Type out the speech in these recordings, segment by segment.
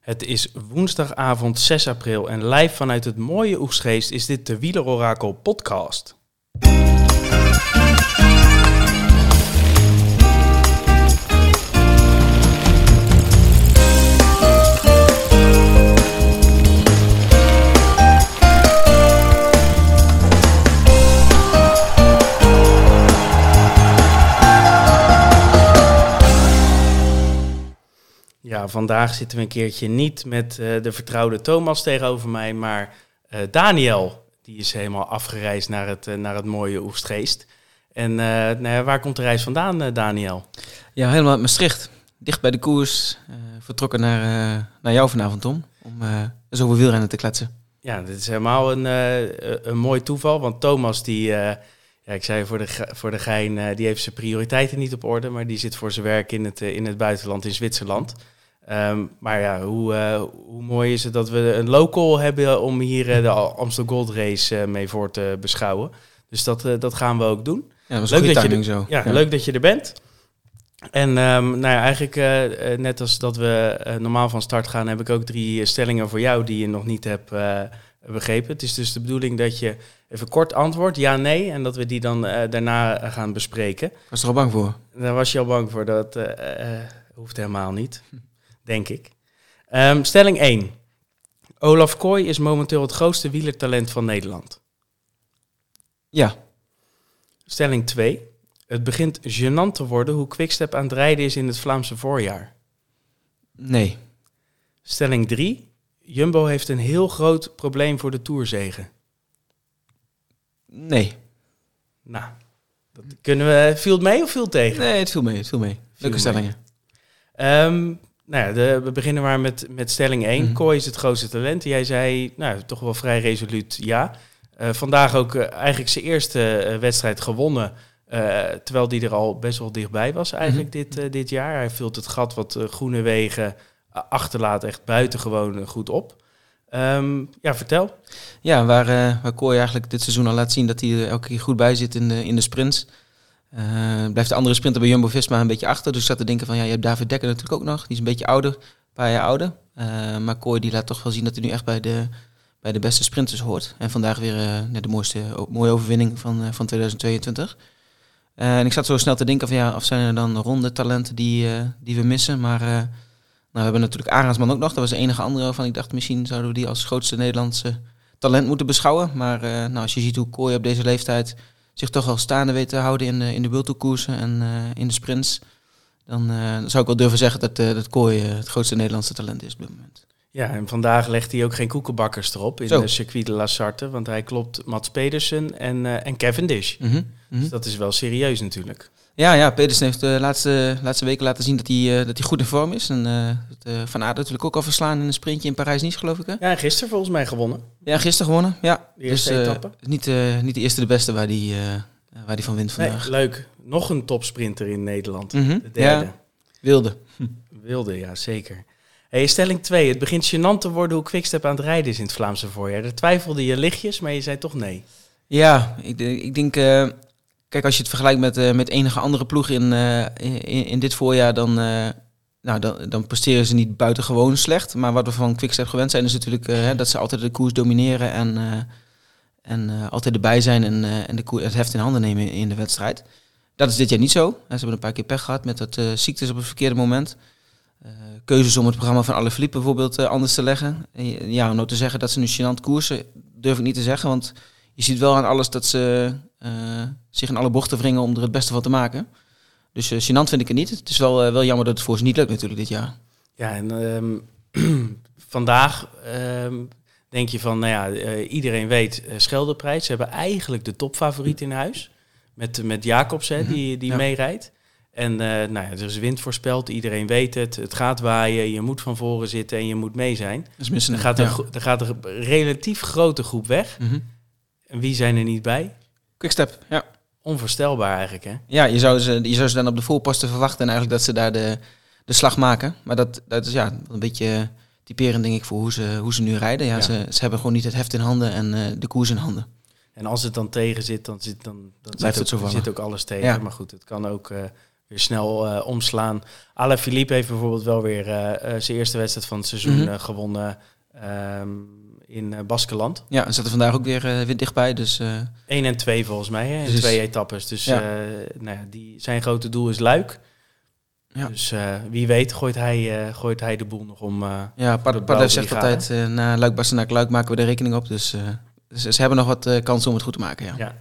Het is woensdagavond 6 april en live vanuit het mooie Oegstgeest is dit de Wielerorakel podcast. Vandaag zitten we een keertje niet met eh, de vertrouwde Thomas tegenover mij, maar eh, Daniel. Die is helemaal afgereisd naar het, eh, naar het mooie Oestgeest. En nou ja, waar komt de reis vandaan, Daniel? Ja, helemaal uit Maastricht. Dicht bij de koers. vertrokken naar, naar jou vanavond, Tom. Om eens over wielrennen te kletsen. Ja, dit is helemaal een, een mooi toeval, want Thomas die... ja, ik zei voor de, voor de gein, die heeft zijn prioriteiten niet op orde, maar die zit voor zijn werk in het, in het buitenland, in Zwitserland. Ehm, maar ja, hoe, eh, hoe mooi is het dat we een local hebben om hier eh, de Amsterdam Gold Race eh, mee voor te beschouwen. Dus dat, dat gaan we ook doen. Ja, dat was Leuk dat je timing zo. Ja, leuk dat je er bent. En ehm, nou ja, eigenlijk net als dat we normaal van start gaan, heb ik ook drie stellingen voor jou die je nog niet hebt begrepen. Het is dus de bedoeling dat je even kort antwoordt, ja, nee, en dat we die dan daarna gaan bespreken. Was er al bang voor. Daar was je al bang voor, dat hoeft helemaal niet, denk ik. Ehm, stelling 1. Olaf Kooi is momenteel het grootste wielertalent van Nederland. Ja, Stelling 2. Het begint gênant te worden hoe Quickstep aan het rijden is in het Vlaamse voorjaar. nee. Stelling 3. Jumbo heeft een heel groot probleem voor de Tourzegen. Nee. Nou, dat kunnen we... Viel het mee of viel het tegen? Nee, het viel mee. Het viel mee. Leuke stellingen. Ehm, nou ja, de, we beginnen maar met, met stelling 1. Mhm. Kooi is het grootste talent. Jij zei, nou, toch wel vrij resoluut ja. Eh, vandaag ook eh, eigenlijk zijn eerste eh, wedstrijd gewonnen. terwijl die er al best wel dichtbij was eigenlijk dit, eh, dit jaar. Hij vult het gat wat Groene Wegen achterlaat echt buitengewoon goed op. Ehm, ja, vertel. Ja, waar, waar Kooi eigenlijk dit seizoen al laat zien dat hij er elke keer goed bij zit in de, in de sprints. Eh, blijft de andere sprinter bij Jumbo-Visma een beetje achter. Dus ik zat te denken van, ja, je hebt David Dekker natuurlijk ook nog. Die is een beetje ouder, paar jaar ouder. Eh, maar Kooi die laat toch wel zien dat hij nu echt bij de, bij de beste sprinters hoort. En vandaag weer eh, net de mooiste, mooie overwinning van, van 2022. Eh, en ik zat zo snel te denken van, ja, of zijn er dan ronde talenten die, die we missen. Maar nou, we hebben natuurlijk Arendsman ook nog. Dat was de enige andere waarvan ik dacht, misschien zouden we die als grootste Nederlandse talent moeten beschouwen. Maar nou, als je ziet hoe Kooi op deze leeftijd zich toch al staande weet te houden in de, in de en eh, in de sprints, dan eh, zou ik wel durven zeggen dat, eh dat Kooi het grootste Nederlandse talent is op dit moment. Ja, en vandaag legt hij ook geen koekenbakkers erop in Zo. de circuit de La Sarthe. Want hij klopt Mats Pedersen en, eh en Cavendish. Mhm. Dus dat is wel serieus natuurlijk. Ja, ja, Pedersen heeft de laatste, laatste weken laten zien dat hij, eh, dat hij goed in vorm is. En eh, eh, Van Aert natuurlijk ook al verslaan in een sprintje in Parijs-Nice, geloof ik. Hè? Ja, en gisteren volgens mij gewonnen. Ja, gisteren gewonnen. Ja, De eerste dus, eh, etappe. Niet, eh, niet de eerste de beste waar die, eh, waar die van wint vandaag. Nee, leuk. Nog een topsprinter in Nederland. Mhm, De derde. Ja, wilde. Wilde, ja, zeker. Hey, stelling 2. Het begint gênant te worden hoe Quickstep aan het rijden is in het Vlaamse voorjaar. Daar twijfelde je lichtjes, maar je zei toch nee. Ja, ik, denk- ik denk... eh, kijk, als je het vergelijkt met, eh, met enige andere ploeg in, eh, in, in dit voorjaar... Dan, eh, nou, dan, dan presteren ze niet buitengewoon slecht. Maar wat we van Quickstep gewend zijn... is natuurlijk dat ze altijd de koers domineren... en, en altijd erbij zijn en, en de koer, het heft in handen nemen in, de wedstrijd. Dat is dit jaar niet zo. Ze hebben een paar keer pech gehad met dat ziektes op het verkeerde moment. Keuzes om het programma van alle Philippe bijvoorbeeld anders te leggen. En ja, om nou te zeggen dat ze nu gênant koersen, durf ik niet te zeggen. Want je ziet wel aan alles dat ze eh, zich in alle bochten wringen om er het beste van te maken. Dus gênant vind ik het niet. Het is wel, eh, wel jammer dat het voor ze niet lukt natuurlijk dit jaar. Ja, en ehm, vandaag ehm, denk je van, nou ja, iedereen weet uh, Scheldeprijs. Ze hebben eigenlijk de topfavoriet in huis. Met, met Jacobs, hè, die, die Ja. meerijdt. En nou ja, er is wind voorspeld, iedereen weet het. Het gaat waaien, je moet van voren zitten en je moet mee zijn. Dat is. Er gaat, een, er gaat een relatief grote groep weg. Mhm. Wie zijn er niet bij? Quickstep, ja. Onvoorstelbaar eigenlijk, hè? Ja, je zou, ze, je zou ze dan op de voorposten verwachten en eigenlijk dat ze daar de, de slag maken. Maar dat, dat is ja, een beetje typerend denk ik voor hoe ze, hoe ze nu rijden. Ja, Ja. Ze, ze hebben gewoon niet het heft in handen en eh, de koers in handen. En als het dan tegen zit, dan zit, dan, dan Blijft zit, het zo zit ook alles tegen. Ja. Maar goed, het kan ook eh, weer snel eh, omslaan. Ala Philippe heeft bijvoorbeeld wel weer zijn eerste wedstrijd van het seizoen Mhm. gewonnen ehm, in eh, Baskeland. Ja, en zat er vandaag ook weer, eh, weer dichtbij. Dus eh, 1 en 2 volgens mij, hè, in Dus- twee etappes. Dus Ja. eh, nou ja, die, zijn grote doel is Luik. Ja. Dus eh, wie weet gooit hij, eh, gooit hij de boel nog om. eh, ja, de Padlef zegt altijd, eh, na Luik, Bastenaak, Luik maken we er rekening op. Dus, eh, dus ze hebben nog wat eh, kansen om het goed te maken, ja. Ja.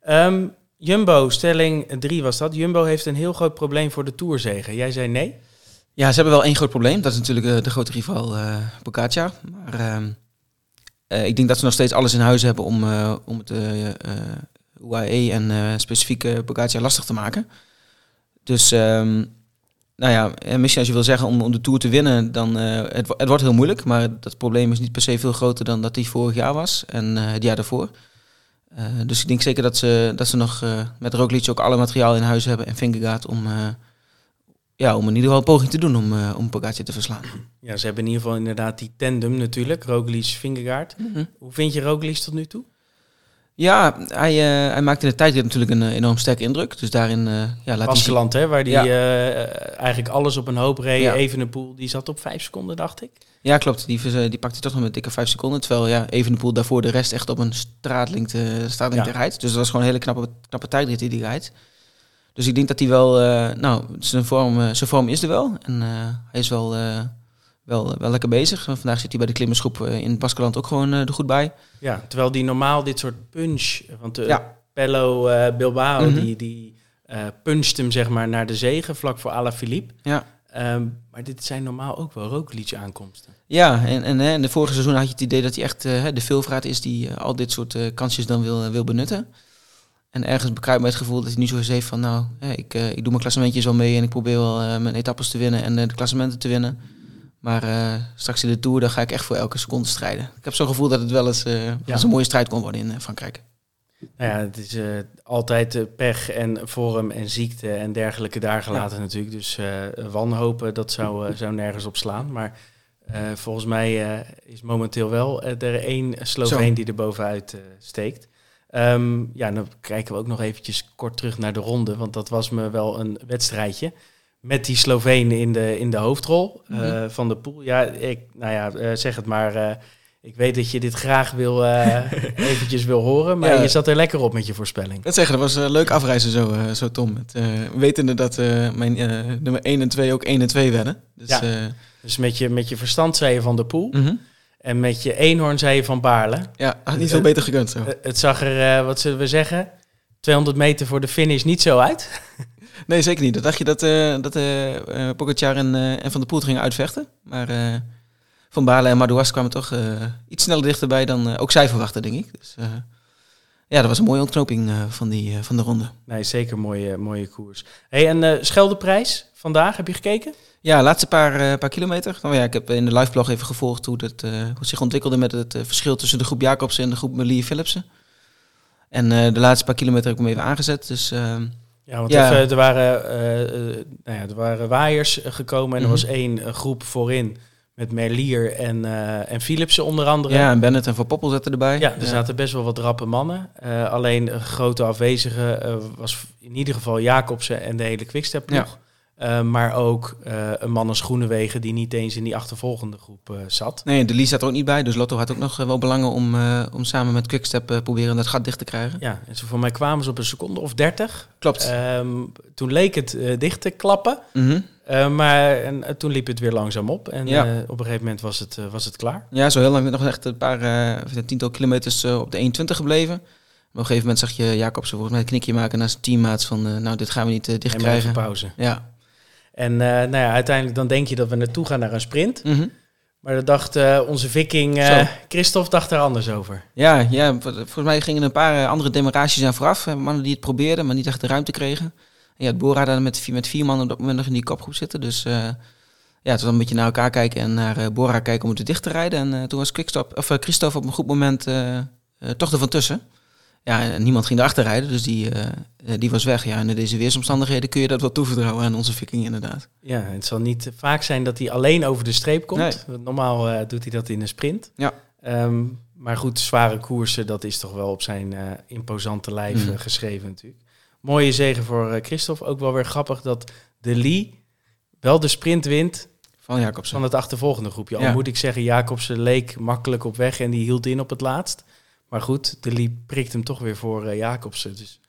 Ehm, Jumbo, stelling 3 was dat. Jumbo heeft een heel groot probleem voor de Tourzegen. Jij zei nee? Ja, ze hebben wel één groot probleem. Dat is natuurlijk eh, de grote rival eh Pogacar. Maar eh, ik denk dat ze nog steeds alles in huis hebben om, eh, om het eh, eh, UAE en specifiek eh, Pogacar lastig te maken. Dus, ehm, nou ja, en misschien als je wil zeggen om, om de Tour te winnen, dan het, het wordt heel moeilijk. Maar dat probleem is niet per se veel groter dan dat die vorig jaar was en het jaar daarvoor. Dus ik denk zeker dat ze, dat ze nog met Roglic ook alle materiaal in huis hebben en Vingegaard om, ja, om in ieder geval een poging te doen om, eh om Pogacar te verslaan. Ja, ze hebben in ieder geval inderdaad die tandem natuurlijk. Roglic, Vingegaard. Hoe vind je Roglic tot nu toe? Ja, hij, eh, hij maakte in de tijdrit natuurlijk een eh, enorm sterke indruk. Dus daarin eh, ja, laat hij. Baskeland, hè, waar Ja. eh, eigenlijk alles op een hoop reed. Ja. Evenepoel, die zat op vijf seconden, dacht ik. Ja, klopt. Die, die pakte hij toch nog met dikke vijf seconden. Terwijl ja, Evenepoel daarvoor de rest echt op een straatlengte, straatlengte Ja. rijdt. Dus dat was gewoon een hele knappe, knappe tijdrit die hij rijdt. Dus ik denk dat hij wel... eh, nou, zijn vorm, eh, zijn vorm is er wel. En eh, hij is wel, wel, wel lekker bezig. Vandaag zit hij bij de klimmersgroep in Baskeland ook gewoon er goed bij. Ja, terwijl die normaal dit soort punch... Want de Ja. Pello Bilbao, Mhm. die, die puncht hem zeg maar naar de zegen, vlak voor Alaphilippe. Ja. Ehm, maar dit zijn normaal ook wel Roglic aankomsten. Ja, en, en hè, in de vorige seizoen had je het idee dat hij echt de veelvraat is die al dit soort kansjes dan wil, wil benutten. En ergens bekruipt mij het gevoel dat hij nu zo eens heeft van nou, ik, eh, ik doe mijn klassementjes wel mee en ik probeer wel eh, mijn etappes te winnen en eh, de klassementen te winnen. Maar straks in de Tour, dan ga ik echt voor elke seconde strijden. Ik heb zo'n gevoel dat het wel eens, eens een mooie strijd kon worden in Frankrijk. Nou ja, het is eh, altijd pech en vorm en ziekte en dergelijke daar gelaten natuurlijk. Dus wanhopen, dat zou, zou nergens op slaan. Maar volgens mij is momenteel wel er één Sloveen die er bovenuit steekt. Ehm, ja, dan kijken we ook nog eventjes kort terug naar de ronde. Want dat was me wel een wedstrijdje. Met die Slovenen in de, in de hoofdrol eh, Mhm. van de pool. Ja, ik, nou ja, eh, zeg het maar. eh, ik weet dat je dit graag wil, eventjes wil horen. Maar Ja. je zat er lekker op met je voorspelling. Dat zeggen, dat was leuk afreizen zo, zo Tom. Eh, wetende dat mijn nummer 1 en 2 ook 1 en 2 werden. Dus, Ja. Dus met je, met je verstand zei je van de pool. mhm. En met je eenhoorn zei je van Baarle. Ja, had niet veel beter gekund zo. Eh, Het zag er, eh, wat zullen we zeggen, 200 meter voor de finish niet zo uit. Nee, zeker niet. Dat dacht je dat, eh dat Pogacar en, en Van der Poel gingen uitvechten. Maar Van Baarle en Madouas kwamen toch iets sneller dichterbij dan ook zij verwachten, denk ik. Dus ja, dat was een mooie ontknoping eh, van, die, eh, van de ronde. Nee, zeker mooie, mooie koers. Hey, en eh Scheldeprijs vandaag, heb je gekeken? Ja, laatste paar, eh, paar kilometer. Nou ja, ik heb in de liveblog even gevolgd hoe, dat, eh, hoe het zich ontwikkelde met het eh, verschil tussen de groep Jacobsen en de groep Melie Philipsen. En eh, de laatste paar kilometer heb ik hem even aangezet. Dus Ja, want Ja. even, er, waren, eh, eh, nou ja, er waren waaiers eh, gekomen en er Mhm. was één eh, groep voorin met Merlier en, eh en Philipsen onder andere. ja, en Bennett en Van Poppel zetten erbij. Ja, er zaten best wel wat rappe mannen. Eh, alleen een grote afwezige eh, was in ieder geval Jacobsen en de hele Quickstep ploeg. Eh, maar ook een man als Groenewegen die niet eens in die achtervolgende groep zat. Nee, de Lies zat er ook niet bij. Dus Lotto had ook nog wel belangen om, om samen met Quickstep proberen dat gat dicht te krijgen. Ja, en zo voor mij kwamen ze op een seconde of dertig. Klopt. Ehm, toen leek het dicht te klappen. Mhm. Eh, maar en, eh, toen liep het weer langzaam op. En Ja. eh, op een gegeven moment was het, was het klaar. Ja, zo heel lang nog echt een paar tiental kilometers op de 1,20 gebleven. Maar op een gegeven moment zag je Jacobsen volgens mij een knikje maken naar zijn teammaats van nou, dit gaan we niet dicht En krijgen. pauze. Ja. En nou ja, uiteindelijk dan denk je dat we naartoe gaan naar een sprint. Mhm. Maar dat dacht onze viking. Christophe dacht daar anders over. Ja, ja, vol- volgens mij gingen er een paar andere demarrages aan vooraf. Mannen die het probeerden, maar niet echt de ruimte kregen. En ja, Bora daar met, vier- met vier man op dat moment nog in die kopgroep zitten. Dus eh, ja, het was een beetje naar elkaar kijken en naar eh, Bora kijken om het dicht te rijden. En eh, toen was Quickstop, of, Christophe op een goed moment toch er van tussen. Ja, en niemand ging erachter rijden, dus die, die was weg. Ja, en in deze weersomstandigheden kun je dat wel toevertrouwen aan onze viking inderdaad. Ja, het zal niet vaak zijn dat hij alleen over de streep komt. Nee. Want Normaal doet hij dat in een sprint. Ja. Ehm, maar goed, zware koersen, dat is toch wel op zijn imposante lijf eh, geschreven natuurlijk. Mooie zegen voor eh, Christophe. Ook wel weer grappig dat de Lee wel de sprint wint Van Jacobsen. van het achtervolgende groepje. Al Ja. moet ik zeggen, Jacobsen leek makkelijk op weg en die hield in op het laatst. Maar goed, de Lee prikt hem toch weer voor eh, Jacobsen. Dus,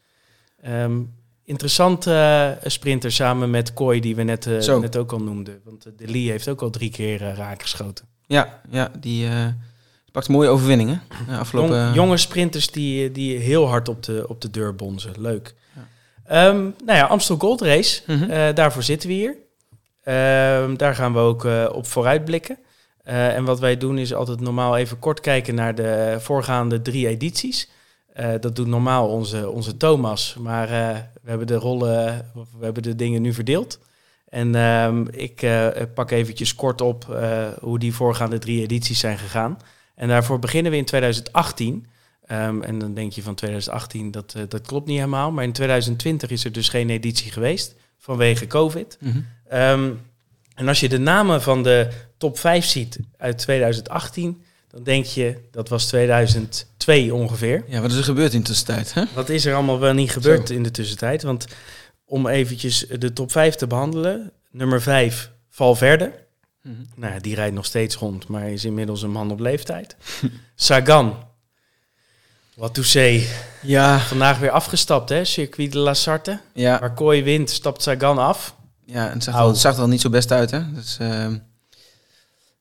ehm, interessant eh, sprinter samen met Kooi, die we net, Zo. net ook al noemden. Want de Lee heeft ook al drie keer raak geschoten. Ja, ja die pakt mooie overwinningen. Ja, afgelopen... Jong- jonge sprinters die, eh, die heel hard op de, op de deur bonzen. Leuk. Ja. Ehm, nou ja, Amstel Gold Race. Mhm. Eh, daarvoor zitten we hier. Ehm, daar gaan we ook eh, op vooruitblikken. Eh, en wat wij doen is altijd normaal even kort kijken naar de voorgaande drie edities. Eh, dat doet normaal onze, onze Thomas, maar eh, we hebben de rollen, we hebben de dingen nu verdeeld. En ehm, ik eh, pak eventjes kort op eh, hoe die voorgaande drie edities zijn gegaan. En daarvoor beginnen we in 2018. Ehm, en dan denk je van 2018, dat, eh, dat klopt niet helemaal. Maar in 2020 is er dus geen editie geweest vanwege COVID. Mhm. Ehm, en als je de namen van de top 5 ziet uit 2018, dan denk je dat was 2002 ongeveer. Ja, wat is er gebeurd in de tussentijd? Hè? Wat is er allemaal wel niet gebeurd Zo. in de tussentijd? Want om eventjes de top 5 te behandelen. Nummer 5, Valverde. Mhm. Nou ja, die rijdt nog steeds rond, maar is inmiddels een man op leeftijd. Sagan. Wat to say. Ja, Vandaag weer afgestapt, hè? Circuit de la Sarte. ja, Waar Kooi wint, stapt Sagan af. ja en het zag, er, het zag er al niet zo best uit, hè? Dus, ehm,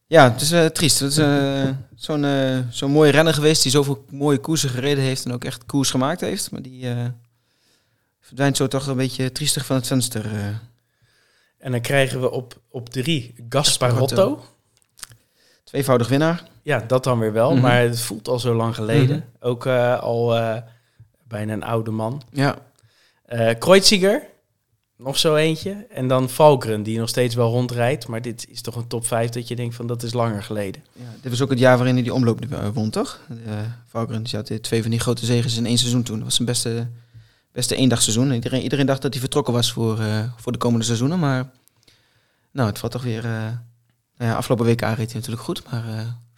ja, het is eh, triest. Het is eh, zo'n eh, zo'n mooie renner geweest die zoveel mooie koersen gereden heeft en ook echt koers gemaakt heeft. Maar die eh, verdwijnt zo toch een beetje triestig van het venster. En dan krijgen we op, op drie Gasparotto. Tweevoudig winnaar. Ja, dat dan weer wel. Mhm. Maar het voelt al zo lang geleden. Mhm. Ook eh, al eh, bijna een oude man. Ja, Kreuziger, nog zo eentje. En dan Valkren, die nog steeds wel rondrijdt. Maar dit is toch een top 5 dat je denkt van dat is langer geleden. Ja, dit was ook het jaar waarin hij die omloop won, toch? Uh, Valkeren, die had twee van die grote zegens in één seizoen toen. Dat was zijn beste, beste eendagseizoen. Iedereen, iedereen dacht dat hij vertrokken was voor, uh, voor de komende seizoenen. Maar nou, het valt toch weer... Uh, nou ja, afgelopen week reed hij natuurlijk goed, maar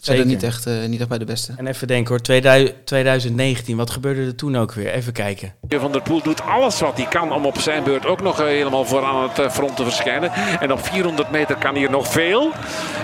verder niet echt, uh, niet echt bij de beste. En even denken hoor, 2000, 2019, wat gebeurde er toen ook weer? Even kijken. Van der Poel doet alles wat hij kan om op zijn beurt ook nog helemaal vooraan het front te verschijnen. En op 400 meter kan hier nog veel.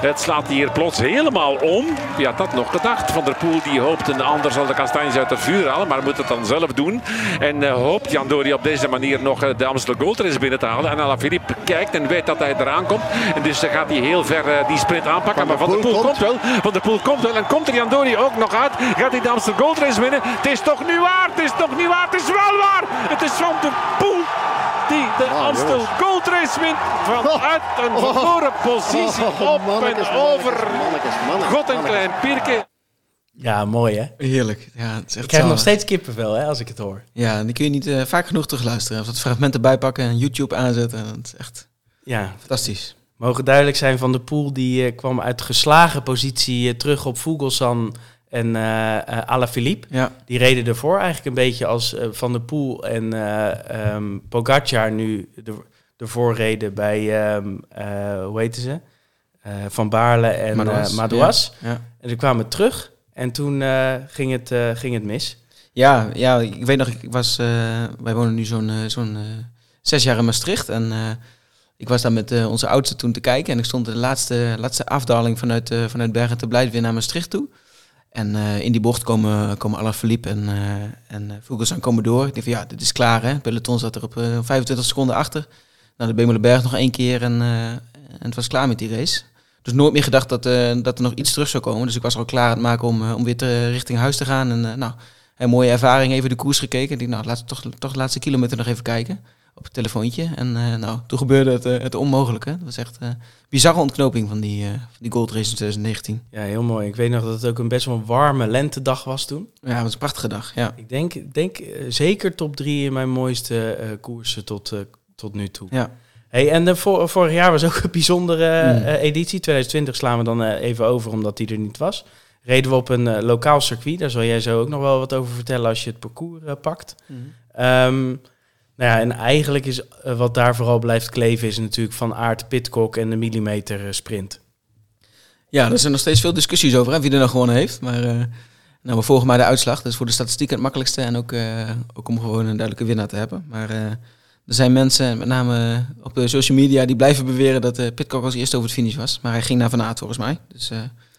Het slaat hier plots helemaal om. Wie had dat nog gedacht? Van der Poel die hoopt een ander zal de kastanjes uit het vuur halen, maar moet het dan zelf doen. En uh, hoopt Jan Dori op deze manier nog de Amstel Gold Race binnen te halen. En Alaphilippe kijkt en weet dat hij eraan komt. En dus gaat hij heel ver uh, die sprint aanpakken. Van maar Van der Poel komt wel. Van der Poel komt wel. En komt er Jan Dori ook nog uit. Gaat hij de Amstel Gold Race winnen? Het is toch nu waar? Het is toch niet waar? Het is wel waar! Het is Van der Poel die de oh, Amstel jongens. Gold Race wint vanuit een verloren positie oh, op mannekes, en over God en Klein Pierke. Ja, mooi hè? Heerlijk. Ja, het is echt ik krijg nog steeds kippenvel hè, als ik het hoor. Ja, die kun je niet uh, vaak genoeg terugluisteren. Of dat fragmenten bijpakken en YouTube aanzetten. Dat is echt ja. fantastisch. Mogen duidelijk zijn van de pool die uh, kwam uit geslagen positie uh, terug op Vogelsang en uh, Alaphilippe. Ja. Die reden ervoor eigenlijk een beetje als uh, Van der Poel en uh, um, Pogacar nu de, de voorreden bij, um, hoe heten ze? Van Baarle en Madouas. Madouas. Ja. Ja. En ze kwamen terug en toen ging, het, ging het mis. Ja, ja, ik weet nog, ik was, wij wonen nu zo'n zo'n zes jaar in Maastricht en ik was daar met uh, onze oudste toen te kijken en ik stond de laatste, laatste afdaling vanuit, uh, vanuit Bergen te Blijt weer naar Maastricht toe. En uh, in die bocht komen, komen Alaphilippe en, en Vogelsang komen door. Ik dacht van ja, dit is klaar hè. Peloton zat er op uh, 25 seconden achter. Nou, de Bemelenberg nog één keer en, en het was klaar met die race. Dus nooit meer gedacht dat, dat er nog iets terug zou komen. Dus ik was al klaar aan het maken om, om weer te, richting huis te gaan. En nou, een mooie ervaring, even de koers gekeken. Ik dacht, nou, we toch, toch de laatste kilometer nog even kijken. Op het telefoontje. En uh, nou, toen gebeurde het, uh, het onmogelijke. Dat was echt een uh, bizarre ontknoping van die, van die Gold Race in 2019. Ja, heel mooi. Ik weet nog dat het ook een best wel een warme lentedag was toen. Ja, het was een prachtige dag, ja. Ik denk, denk zeker top drie in mijn mooiste koersen tot, tot nu toe. Ja. Hey, en de vor, vorig jaar was ook een bijzondere mm. editie. 2020 slaan we dan even over omdat die er niet was. Reden we op een lokaal circuit. Daar zal jij zo ook nog wel wat over vertellen als je het parcours pakt. Mm. Um, nou ja, en eigenlijk is uh, wat daar vooral blijft kleven, is natuurlijk van Aard, Pitcock en de millimeter sprint. Ja, er zijn nog steeds veel discussies over hè, wie er nou gewonnen heeft. Maar uh, Nou, we volgen maar de uitslag. Dat is voor de statistiek het makkelijkste. En ook, ook om gewoon een duidelijke winnaar te hebben. Maar er zijn mensen, met name op de social media, die blijven beweren dat Pitcock als eerste over het finish was. Maar hij ging naar Van Aert volgens mij. Dus,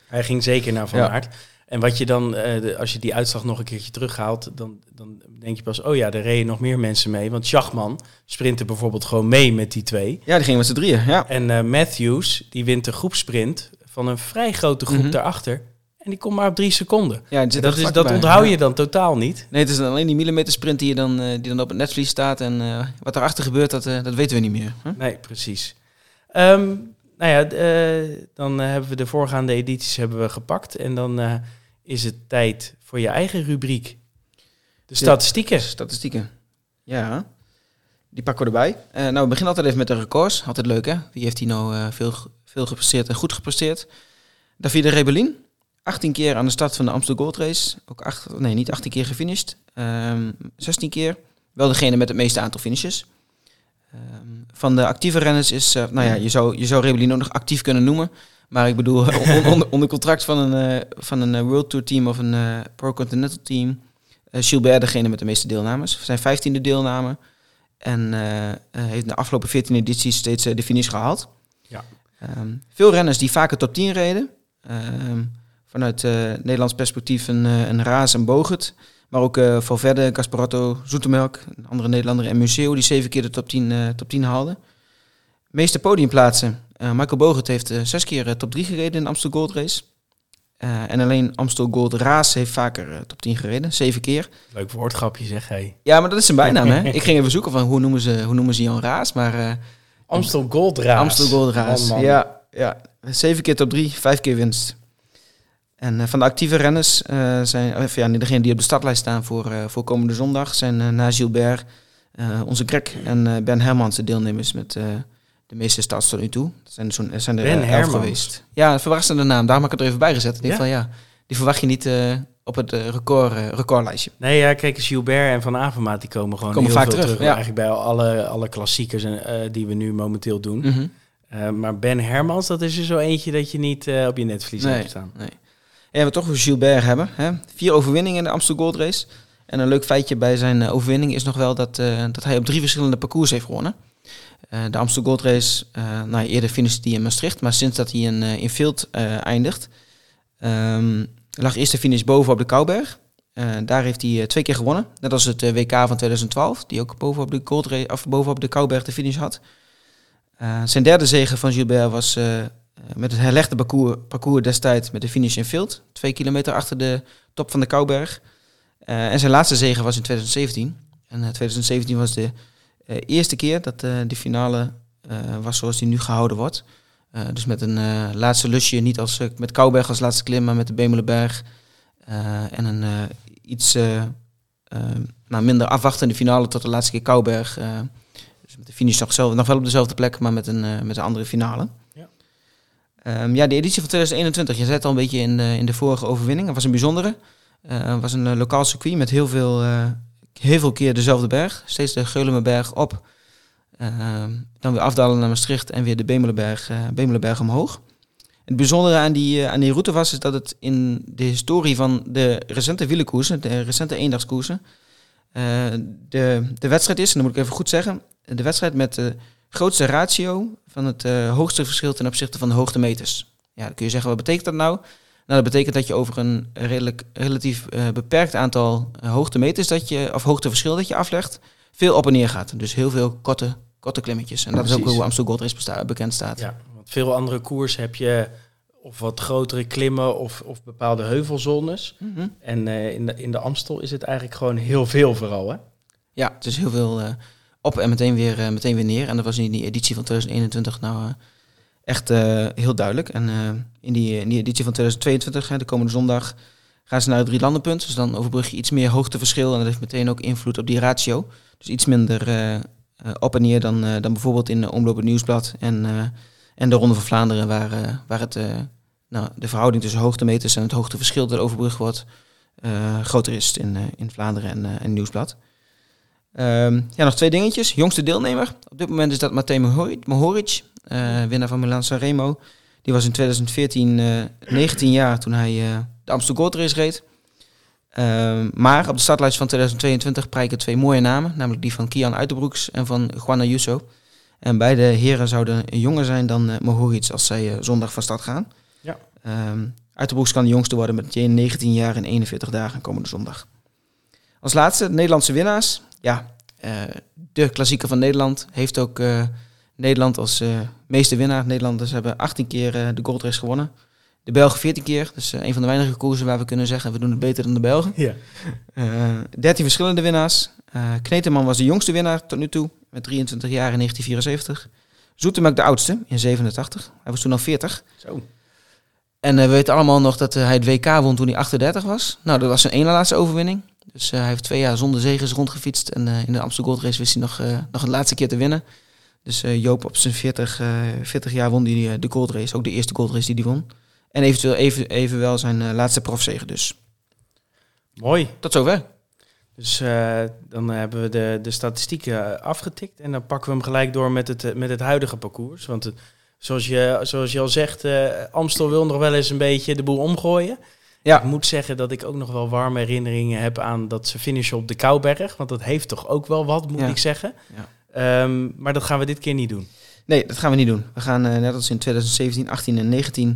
hij ging zeker naar Van ja. En wat je dan, de, als je die uitslag nog een keertje terughaalt, dan, dan denk je pas, oh ja, er reden nog meer mensen mee. Want Schachman sprintte bijvoorbeeld gewoon mee met die twee. Ja, die gingen met z'n drieën, ja. En Matthews, die wint de groepsprint van een vrij grote groep mm daarachter. En die komt maar op drie seconden. Ja, dat, is, dat onthoud je dan totaal niet. Nee, het is alleen die millimeter sprint die, je dan, uh, die dan op het netvlies staat. En uh, wat erachter gebeurt, dat, uh, dat weten we niet meer. Huh? Nee, precies. Um, nou ja, dan hebben we de voorgaande edities hebben we gepakt. En dan is het tijd voor je eigen rubriek. De statistieken. Statistieken. Ja, die pakken we erbij. nou, we beginnen altijd even met de records. Altijd leuk, hè? Wie heeft hier nou veel, veel gepresteerd en goed gepresteerd? Davide Rebellin, 18 keer aan de start van de Amsterdam Gold Race. Ook acht, nee, niet 18 keer gefinished. Um, ehm, 16 keer. Wel degene met het meeste aantal finishes. Um, van de actieve renners is, uh, nou ja, je zou, je zou Rebellin ook nog actief kunnen noemen. Maar ik bedoel, onder, onder, contract van een, uh, van een uh, World Tour team of een uh, Pro Continental team. Gilbert degene met de meeste deelnames. Zijn 15e deelname. En heeft de afgelopen 14 edities steeds de finish gehaald. Ja. Um, veel renners die vaker top 10 reden vanuit uh, Nederlands perspectief een, uh, een Raas en Bogert. Maar ook uh, Valverde, Gasparetto, Zoetemelk, andere Nederlander en Museo die zeven keer de top 10, uh, top 10 haalden. Meeste podiumplaatsen. Michael Bogert heeft zes keer top 3 gereden in de Amstel Gold Race. en alleen Amstel Gold Raas heeft vaker top 10 gereden, zeven keer. Leuk woordgrapje zeg, hij. Ja, maar dat is zijn bijnaam hè. Ik ging even zoeken van hoe noemen ze, hoe noemen ze Jan Raas, maar... Amstel Gold Raas. Amstel Gold Raas, ja, ja. Zeven keer top 3, vijf keer winst. En uh, van de actieve renners uh, zijn, of ja, degenen die op de startlijst staan voor, uh, voor komende zondag, zijn na Gilbert, onze Greg en Ben Hermans de deelnemers met de meeste starts tot nu toe. Dat zijn, zo, zijn er ben elf geweest. Ja, een verrassende naam. Daarom heb ik het er even bij gezet. Ik denk ja? van ja, die verwacht je niet op het record, recordlijstje. Nee, ja, kijk, Gilbert en Van Avermaat die komen gewoon komen heel vaak veel terug. terug ja. Eigenlijk bij alle, alle klassiekers die we nu momenteel doen. -hmm. maar Ben Hermans, dat is er zo eentje dat je niet op je netvlies nee, hebt staan. Nee. En we toch Gilbert hebben. Hè? Vier overwinningen in de Amsterdam Gold Race. En een leuk feitje bij zijn overwinning is nog wel dat, dat hij op drie verschillende parcours heeft gewonnen. Uh, de Amsterdam Gold Race, nou, eerder finishte hij in Maastricht, maar sinds dat hij in, in Field eindigt, um, lag eerst de finish boven op de Kouberg. daar heeft hij twee keer gewonnen. Net als het WK van 2012, die ook boven op de, Gold Race, of boven op de Kouberg de finish had. zijn derde zege van Gilbert was eh, met het herlegde parcours, parcours destijds met de finish in Field. Twee kilometer achter de top van de Kouberg. En zijn laatste zege was in 2017. En 2017 eh, was de eerste keer dat de finale was zoals die nu gehouden wordt. dus met een laatste lusje, niet als, met Kouberg als laatste klim, maar met de Bemelenberg. en een iets nou, minder afwachtende finale tot de laatste keer Kouberg. dus met de finish nog, zelf, nog wel op dezelfde plek, maar met een, met een andere finale. Um, ja, de editie van 2021, je zei het al een beetje in de, in de vorige overwinning. Het was een bijzondere. Het uh, was een uh, lokaal circuit met heel veel, heel veel keer dezelfde berg. Steeds de Geulemerberg op. Ehm, dan weer afdalen naar Maastricht en weer de Bemelenberg, Bemelenberg omhoog. Het bijzondere aan die, aan die route was is dat het in de historie van de recente wielenkoersen, de recente eendagskoersen, de, de wedstrijd is, en dat moet ik even goed zeggen, de wedstrijd met de grootste ratio van het hoogste verschil ten opzichte van de hoogtemeters. Ja, dan kun je zeggen, wat betekent dat nou? Nou, dat betekent dat je over een redelijk, relatief uh, beperkt aantal uh, hoogtemeters dat je, of hoogteverschil dat je aflegt, veel op en neer gaat. Dus heel veel korte, korte klimmetjes. En dat is ook hoe Amstel Gold Race bekend staat. Ja, want veel andere koers heb je of wat grotere klimmen of, of bepaalde heuvelzones. Mhm. En in, de, in de Amstel is het eigenlijk gewoon heel veel vooral, hè? Ja, het is heel veel op en meteen weer, uh, meteen weer neer. En dat was in die editie van 2021 nou echt uh, heel duidelijk. En in, die, in die editie van 2022, de komende zondag, gaan ze naar het drie landenpunt. Dus dan overbrug je iets meer hoogteverschil en dat heeft meteen ook invloed op die ratio. Dus iets minder op en neer dan, dan bijvoorbeeld in de Omloop het Nieuwsblad en, en de Ronde van Vlaanderen, waar, waar het, nou, de verhouding tussen hoogtemeters en het hoogteverschil dat overbrugd wordt, groter is in, in Vlaanderen en, en Nieuwsblad. Um, ja, nog twee dingetjes. Jongste deelnemer. Op dit moment is dat Matej Mohoric, uh, winnaar van Milan Sanremo. Die was in 2014 uh, 19 jaar toen hij uh, de Amsterdam Gold Race reed. Ehm, maar op de startlijst van 2022 prijken twee mooie namen, namelijk die van Kian Uiterbroeks en van Juan Ayuso. En beide heren zouden jonger zijn dan Mohoric als zij zondag van start gaan. Ja. Um, Uiterbroeks kan de jongste worden met 19 jaar en 41 dagen komende zondag. Als laatste, de Nederlandse winnaars. Ja, uh, de klassieker van Nederland heeft ook Nederland als meeste winnaar. Nederlanders hebben 18 keer de goldrace gewonnen. De Belgen 14 keer. Dus een van de weinige koersen waar we kunnen zeggen, we doen het beter dan de Belgen. Ja. 13 verschillende winnaars. Kneteman was de jongste winnaar tot nu toe met 23 jaar in 1974. Zoetemelk de oudste in 87. Hij was toen al 40. Zo. En uh, we weten allemaal nog dat uh, hij het WK won toen hij 38 was. Nou, dat was zijn ene laatste overwinning. Dus uh, hij heeft twee jaar zonder zegens rondgefietst. En in de Amsterdam Gold Race wist hij nog, nog een laatste keer te winnen. Dus Joop op zijn 40, 40 jaar won hij de Gold Race. Ook de eerste Gold Race die hij won. En eventueel even, evenwel zijn laatste profzegen dus. Mooi. Tot zover. Dus uh, dan hebben we de, de statistieken afgetikt en dan pakken we hem gelijk door met het, met het huidige parcours. Want het, zoals, je, zoals je al zegt, uh, Amstel wil nog wel eens een beetje de boel omgooien. Ja. Ik moet zeggen dat ik ook nog wel warme herinneringen heb aan dat ze finishen op de Kouberg. Want dat heeft toch ook wel wat, moet ja. ik zeggen. Ja. Um, maar dat gaan we dit keer niet doen. Nee, dat gaan we niet doen. We gaan uh, net als in 2017, 18 en 19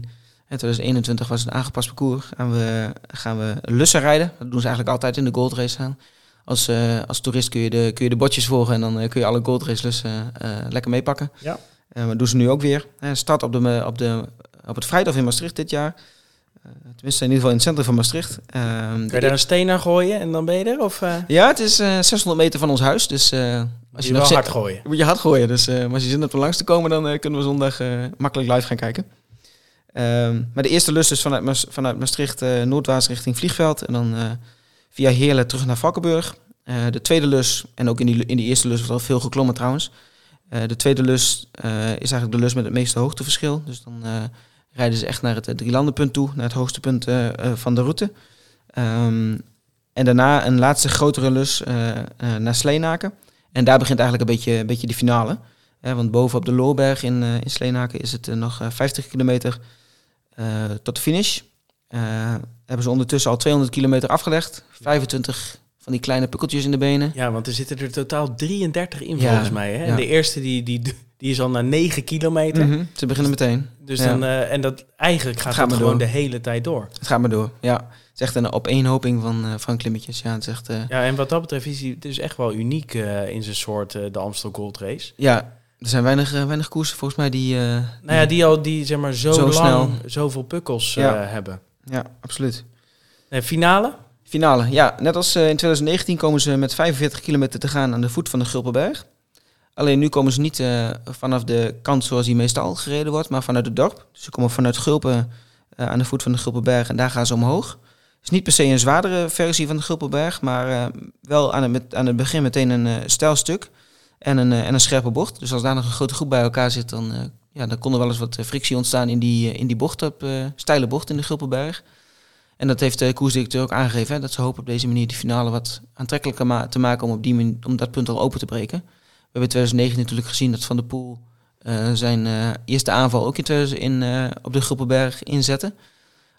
en 2021 was het een aangepast parcours. Gaan we, gaan we lussen rijden. Dat doen ze eigenlijk altijd in de Gold Race aan. Als, uh, als toerist kun je, de, kun je de botjes volgen en dan uh, kun je alle Gold Race lussen lekker meepakken. Ja. dat doen ze nu ook weer. start op, de, op, de, op het Vrijdag in Maastricht dit jaar. Tenminste, in ieder geval in het centrum van Maastricht. Kun je daar een steen naar gooien en dan ben je er? Of, Ja, het is 600 meter van ons huis. Dus als je, je wel hard gooien. Moet je hard gooien. Dus maar als je zin hebt om langs te komen, dan kunnen we zondag makkelijk live gaan kijken. Um, maar de eerste lust is vanuit, vanuit Maastricht uh, noordwaarts richting Vliegveld. En dan uh, via Heerlen terug naar Valkenburg. Uh, de tweede lus, en ook in die, in die eerste lus wordt al veel geklommen trouwens. de tweede lus is eigenlijk de lus met het meeste hoogteverschil. Dus dan rijden ze echt naar het drielandenpunt toe, naar het hoogste punt van de route. Um, en daarna een laatste grotere lus naar Sleenaken. En daar begint eigenlijk een beetje, een beetje de finale. want boven op de Loorberg in, in Sleenaken is het nog 50 kilometer tot de finish. Hebben ze ondertussen al 200 kilometer afgelegd. 25 van die kleine pukkeltjes in de benen. Ja, want er zitten er totaal 33 in ja, volgens mij. Hè? Ja. En de eerste die, die, die is al naar 9 kilometer. Mm -hmm. Ze beginnen meteen. Dus ja. dan, uh, en dat eigenlijk gaat, het, het gewoon door. de hele tijd door. Het gaat maar door, ja. Het is echt een opeenhoping van, uh, van klimmetjes. Ja, het is echt, ja, en wat dat betreft is hij het is echt wel uniek in zijn soort, de Amstel Gold Race. Ja, er zijn weinig, weinig koersen volgens mij die... Nou ja, die al die zeg maar zo, zo lang snel. zoveel pukkels ja. hebben. Ja, absoluut. Nee, finale? Finale, ja. Net als in 2019 komen ze met 45 kilometer te gaan aan de voet van de Gulpenberg. Alleen nu komen ze niet vanaf de kant zoals die meestal gereden wordt, maar vanuit het dorp. Dus ze komen vanuit Gulpen aan de voet van de Gulpenberg en daar gaan ze omhoog. Het is niet per se een zwaardere versie van de Gulpenberg, maar wel aan het, aan het begin meteen een stijl stuk en een, en een scherpe bocht. Dus als daar nog een grote groep bij elkaar zit, dan, ja, dan kon er wel eens wat frictie ontstaan in die, in die bocht, op, steile bocht in de Gulpenberg. En dat heeft de koersdirecteur ook aangegeven, hè, dat ze hopen op deze manier die finale wat aantrekkelijker te maken om, op die om dat punt al open te breken. We hebben in 2009 natuurlijk gezien dat Van der Poel zijn eerste aanval ook in, 2000, in op de Gulpenberg inzette.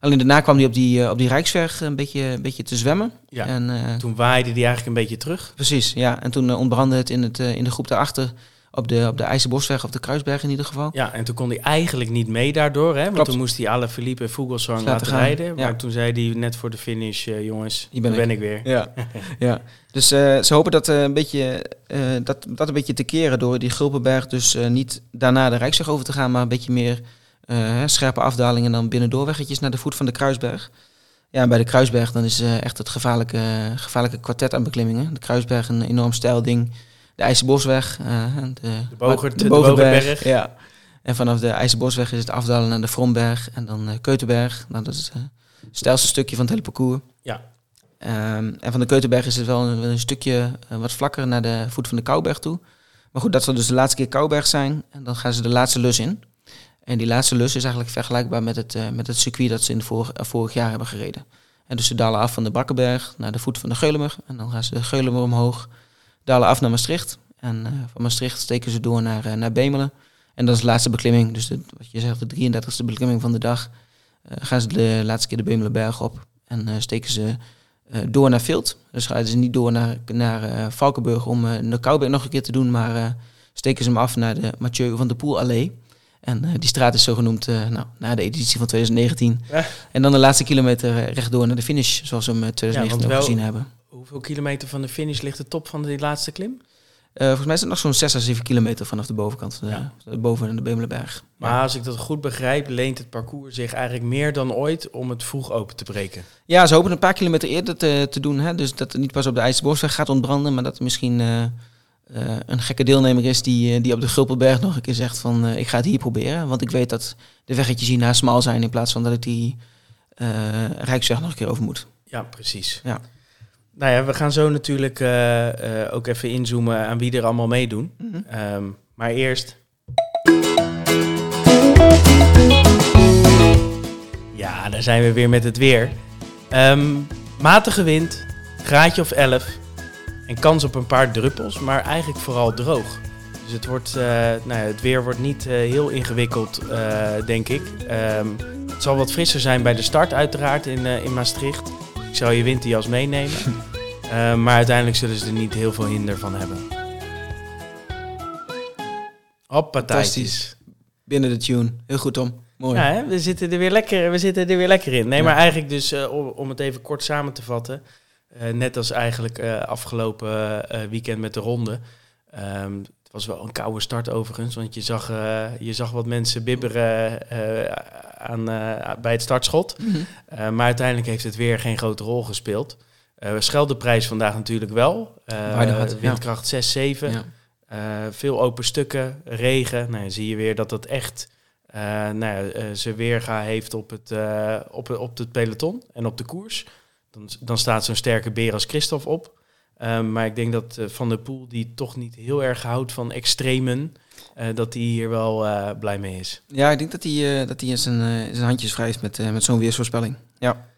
Alleen daarna kwam hij op die, op die Rijksweg een beetje, een beetje te zwemmen. Ja, en, toen waaide hij eigenlijk een beetje terug. Precies, ja. En toen ontbrandde het in, het, in de groep daarachter op de, op de IJzerbosweg of de Kruisberg in ieder geval. Ja, en toen kon hij eigenlijk niet mee daardoor. Hè? Want Klopt. toen moest hij alle Philippe Vogelsang Laten laten, gaan, rijden. ja. Maar toen zei hij net voor de finish, eh, jongens, Hier ben daar ik. ben ik weer. Ja, ja. Dus eh, ze hopen dat, eh, een beetje, dat, dat een beetje te keren door die Gulpenberg dus niet daarna de Rijksweg over te gaan, maar een beetje meer scherpe afdalingen dan binnendoorweggetjes naar de voet van de Kruisberg. Ja, bij de Kruisberg dan is echt het gevaarlijke, gevaarlijke kwartet aan beklimmingen. De Kruisberg een enorm stijl ding. De IJzerbosweg. eh, de, De, Bogert, de. Ja. En vanaf de IJzerbosweg is het afdalen naar de Fromberg en dan eh, Keutenberg. Nou, dat is eh, het stijlste stukje van het hele parcours. Ja. Ehm, en van de Keutenberg is het wel een, een stukje wat vlakker naar de voet van de Kouberg toe. Maar goed, dat zal dus de laatste keer Kouberg zijn. En dan gaan ze de laatste lus in. En die laatste lus is eigenlijk vergelijkbaar met het, met het circuit dat ze in vorig, vorig jaar hebben gereden. En dus ze dalen af van de Brakkenberg naar de voet van de Geulemer. En dan gaan ze de Geulemer omhoog, dalen af naar Maastricht. En eh, van Maastricht steken ze door naar, eh, naar Bemelen. En dat is de laatste beklimming. Dus de, wat je zegt, de 33e beklimming van de dag. eh, gaan ze de laatste keer de Bemelenberg op. En steken ze door naar Vilt. Dus rijden ze niet door naar, naar Valkenburg om de Kouwberg nog een keer te doen, maar steken ze hem af naar de Mathieu van der Poel Allee. En die straat is zo genoemd nou, na de editie van 2019. Ja. En dan de laatste kilometer rechtdoor naar de finish, zoals we hem 2019 ja, gezien hebben. Hoeveel kilometer van de finish ligt de top van die laatste klim? Uh, volgens mij is het nog zo'n 6 à 7 kilometer vanaf de bovenkant, ja. de, boven de Bemelenberg. Maar ja. als ik dat goed begrijp, leent het parcours zich eigenlijk meer dan ooit om het vroeg open te breken. Ja, ze hopen een paar kilometer eerder te, te doen. Hè? Dus dat het niet pas op de IJsselbosweg gaat ontbranden, maar dat er misschien uh, uh, een gekke deelnemer is die, die op de Gulpelberg nog een keer zegt van ik ga het hier proberen. Want ik weet dat de weggetjes hierna smal zijn in plaats van dat ik die Rijksweg nog een keer over moet. Ja, precies. Ja. Nou ja, we gaan zo natuurlijk uh, uh, ook even inzoomen aan wie er allemaal meedoen. Mm -hmm. um, maar eerst. Ja, daar zijn we weer met het weer. Um, matige wind, graadje of 11 en kans op een paar druppels, maar eigenlijk vooral droog. Dus het, wordt, uh, nou ja, het weer wordt niet heel ingewikkeld, denk ik. Um, het zal wat frisser zijn bij de start, uiteraard, in, in Maastricht. Ik zou je winterjas meenemen. uh, maar uiteindelijk zullen ze er niet heel veel hinder van hebben. Hoppatijtjes. Binnen de tune. Heel goed, Tom. Mooi. Ja, hè? we zitten er weer lekker, we zitten er weer lekker in. Nee, ja. maar eigenlijk dus, uh, om, om, het even kort samen te vatten. Uh, net als eigenlijk afgelopen weekend met de ronde. Um, het was wel een koude start overigens. Want je zag, je zag wat mensen bibberen aan, bij het startschot. Mm -hmm. maar uiteindelijk heeft het weer geen grote rol gespeeld. Uh, Scheldeprijs vandaag natuurlijk wel. Uh, windkracht ja. 6, 7. Ja. Uh, veel open stukken, regen. Nou, zie je weer dat dat echt nou, zijn weerga heeft op het, op, op het peloton en op de koers. Dan, dan staat zo'n sterke beer als Christophe op. maar ik denk dat Van der Poel, die toch niet heel erg houdt van extremen, dat hij hier wel blij mee is. Ja, ik denk dat hij, dat hij in zijn, zijn handjes wrijft met, met zo'n weersvoorspelling. Ja.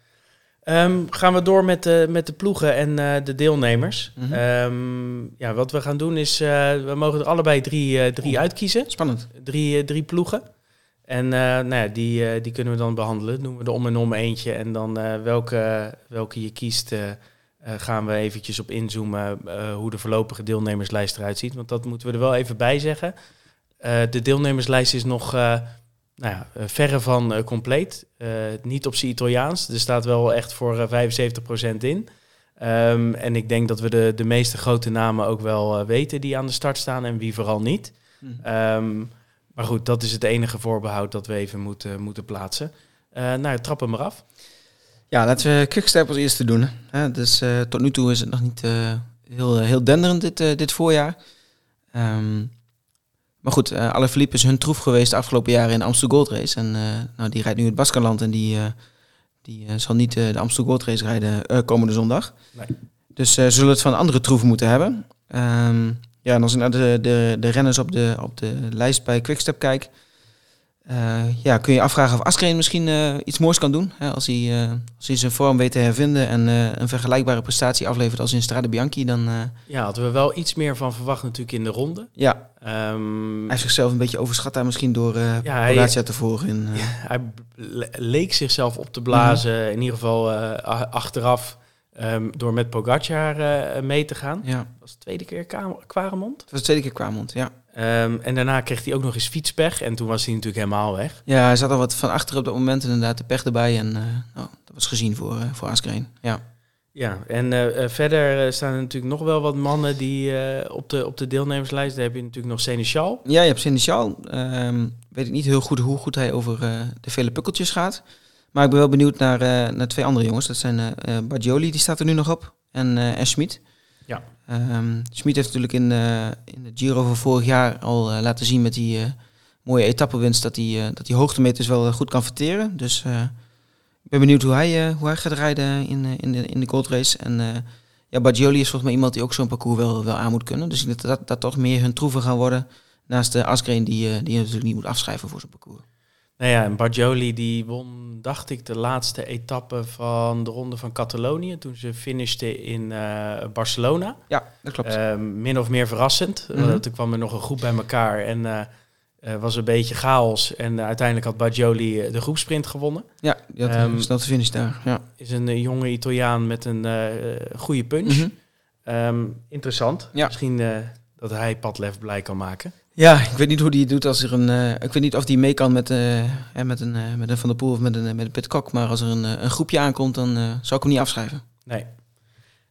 Um, gaan we door met de, met de ploegen en uh, de deelnemers. Mm -hmm. um, ja, wat we gaan doen is, uh, we mogen er allebei drie, uh, drie uitkiezen. Spannend. Drie, drie ploegen. En nou ja, die, die kunnen we dan behandelen. Doen we er om en om eentje. En dan welke, welke je kiest, gaan we eventjes op inzoomen hoe de voorlopige deelnemerslijst eruit ziet. Want dat moeten we er wel even bij zeggen. De deelnemerslijst is nog nou ja, uh, verre van uh, compleet. Uh, niet op zijn Italiaans. Er staat wel echt voor 75% in. Um, en ik denk dat we de, de meeste grote namen ook wel weten die aan de start staan en wie vooral niet. Hm. Um, maar goed, dat is het enige voorbehoud dat we even moeten, moeten plaatsen. nou, trap hem maar af. Ja, laten we Quickstep als eerste doen. Hè? Dus tot nu toe is het nog niet heel, heel denderend dit, dit voorjaar. Um, maar goed, uh, Alaphilippe is hun troef geweest de afgelopen jaren in de Amsterdam Gold Race. En uh, nou, die rijdt nu het Baskenland en die, uh, die zal niet de Amsterdam Gold Race rijden komende zondag. Nee. Dus ze zullen het van andere troeven moeten hebben. Um, ja, en als ik naar de, de, de renners op de, op de lijst bij Quickstep kijk... Uh, ja, kun je afvragen of Askreen misschien uh, iets moois kan doen. Hè, als, hij, uh, als hij zijn vorm weet te hervinden en een vergelijkbare prestatie aflevert als in Strade Bianchi, dan... ja, hadden we wel iets meer van verwacht natuurlijk in de ronde. Ja, um, hij heeft zichzelf een beetje overschat daar misschien door uh, ja, hij, te volgen. In, ja, hij leek zichzelf op te blazen, -hmm. in ieder geval achteraf, um, door met Pogacar mee te gaan. Ja. Dat was de tweede keer Quaremont? Dat was de tweede keer Quaremont, ja. Um, en daarna kreeg hij ook nog eens fietspech. En toen was hij natuurlijk helemaal weg. Ja, hij zat al wat van achter op dat moment inderdaad de pech erbij. En uh, oh, dat was gezien voor, uh, voor Askreen. Ja. Ja, en uh, verder staan er natuurlijk nog wel wat mannen die op, de, op de deelnemerslijst. Daar heb je natuurlijk nog Seneschal. Ja, je hebt Seneschal. Um, weet ik niet heel goed hoe goed hij over de vele pukkeltjes gaat. Maar ik ben wel benieuwd naar, naar twee andere jongens. Dat zijn Bagioli, die staat er nu nog op. En, en Schmid. Ja. Um, Schmid heeft natuurlijk in, uh, in de Giro van vorig jaar al uh, laten zien met die uh, mooie etappenwinst dat hij dat die hoogtemeters wel goed kan verteren. Dus ik ben benieuwd hoe hij, hoe hij gaat rijden in, in, de, in de Gold Race. En ja, Bagioli is volgens mij iemand die ook zo'n parcours wel, wel aan moet kunnen. Dus ik denk dat, dat dat toch meer hun troeven gaan worden. Naast de Asgreen die, die je natuurlijk niet moet afschrijven voor zo'n parcours. Nou ja, en Bargioli die won, dacht ik, de laatste etappe van de ronde van Catalonië. Toen ze finishte in uh, Barcelona. Ja, dat klopt. Uh, min of meer verrassend. Mm -hmm. toen kwam er nog een groep bij elkaar. En uh, Eh, was een beetje chaos en uiteindelijk had Bajoli eh, de groepsprint gewonnen. Ja, die had um, snel finish daar. Ja. Is een eh, jonge Italiaan met een eh, goede punch. Mhm. Ehm, interessant. Ja. Misschien eh, dat hij Padlef blij kan maken. Ja, ik weet niet hoe die het doet als er een. eh, ik weet niet of die mee kan met, eh, met, een, eh, met een Van der Poel of met een, met een Pitcock. Maar als er een, een groepje aankomt, dan zou ik hem niet afschrijven. Nee.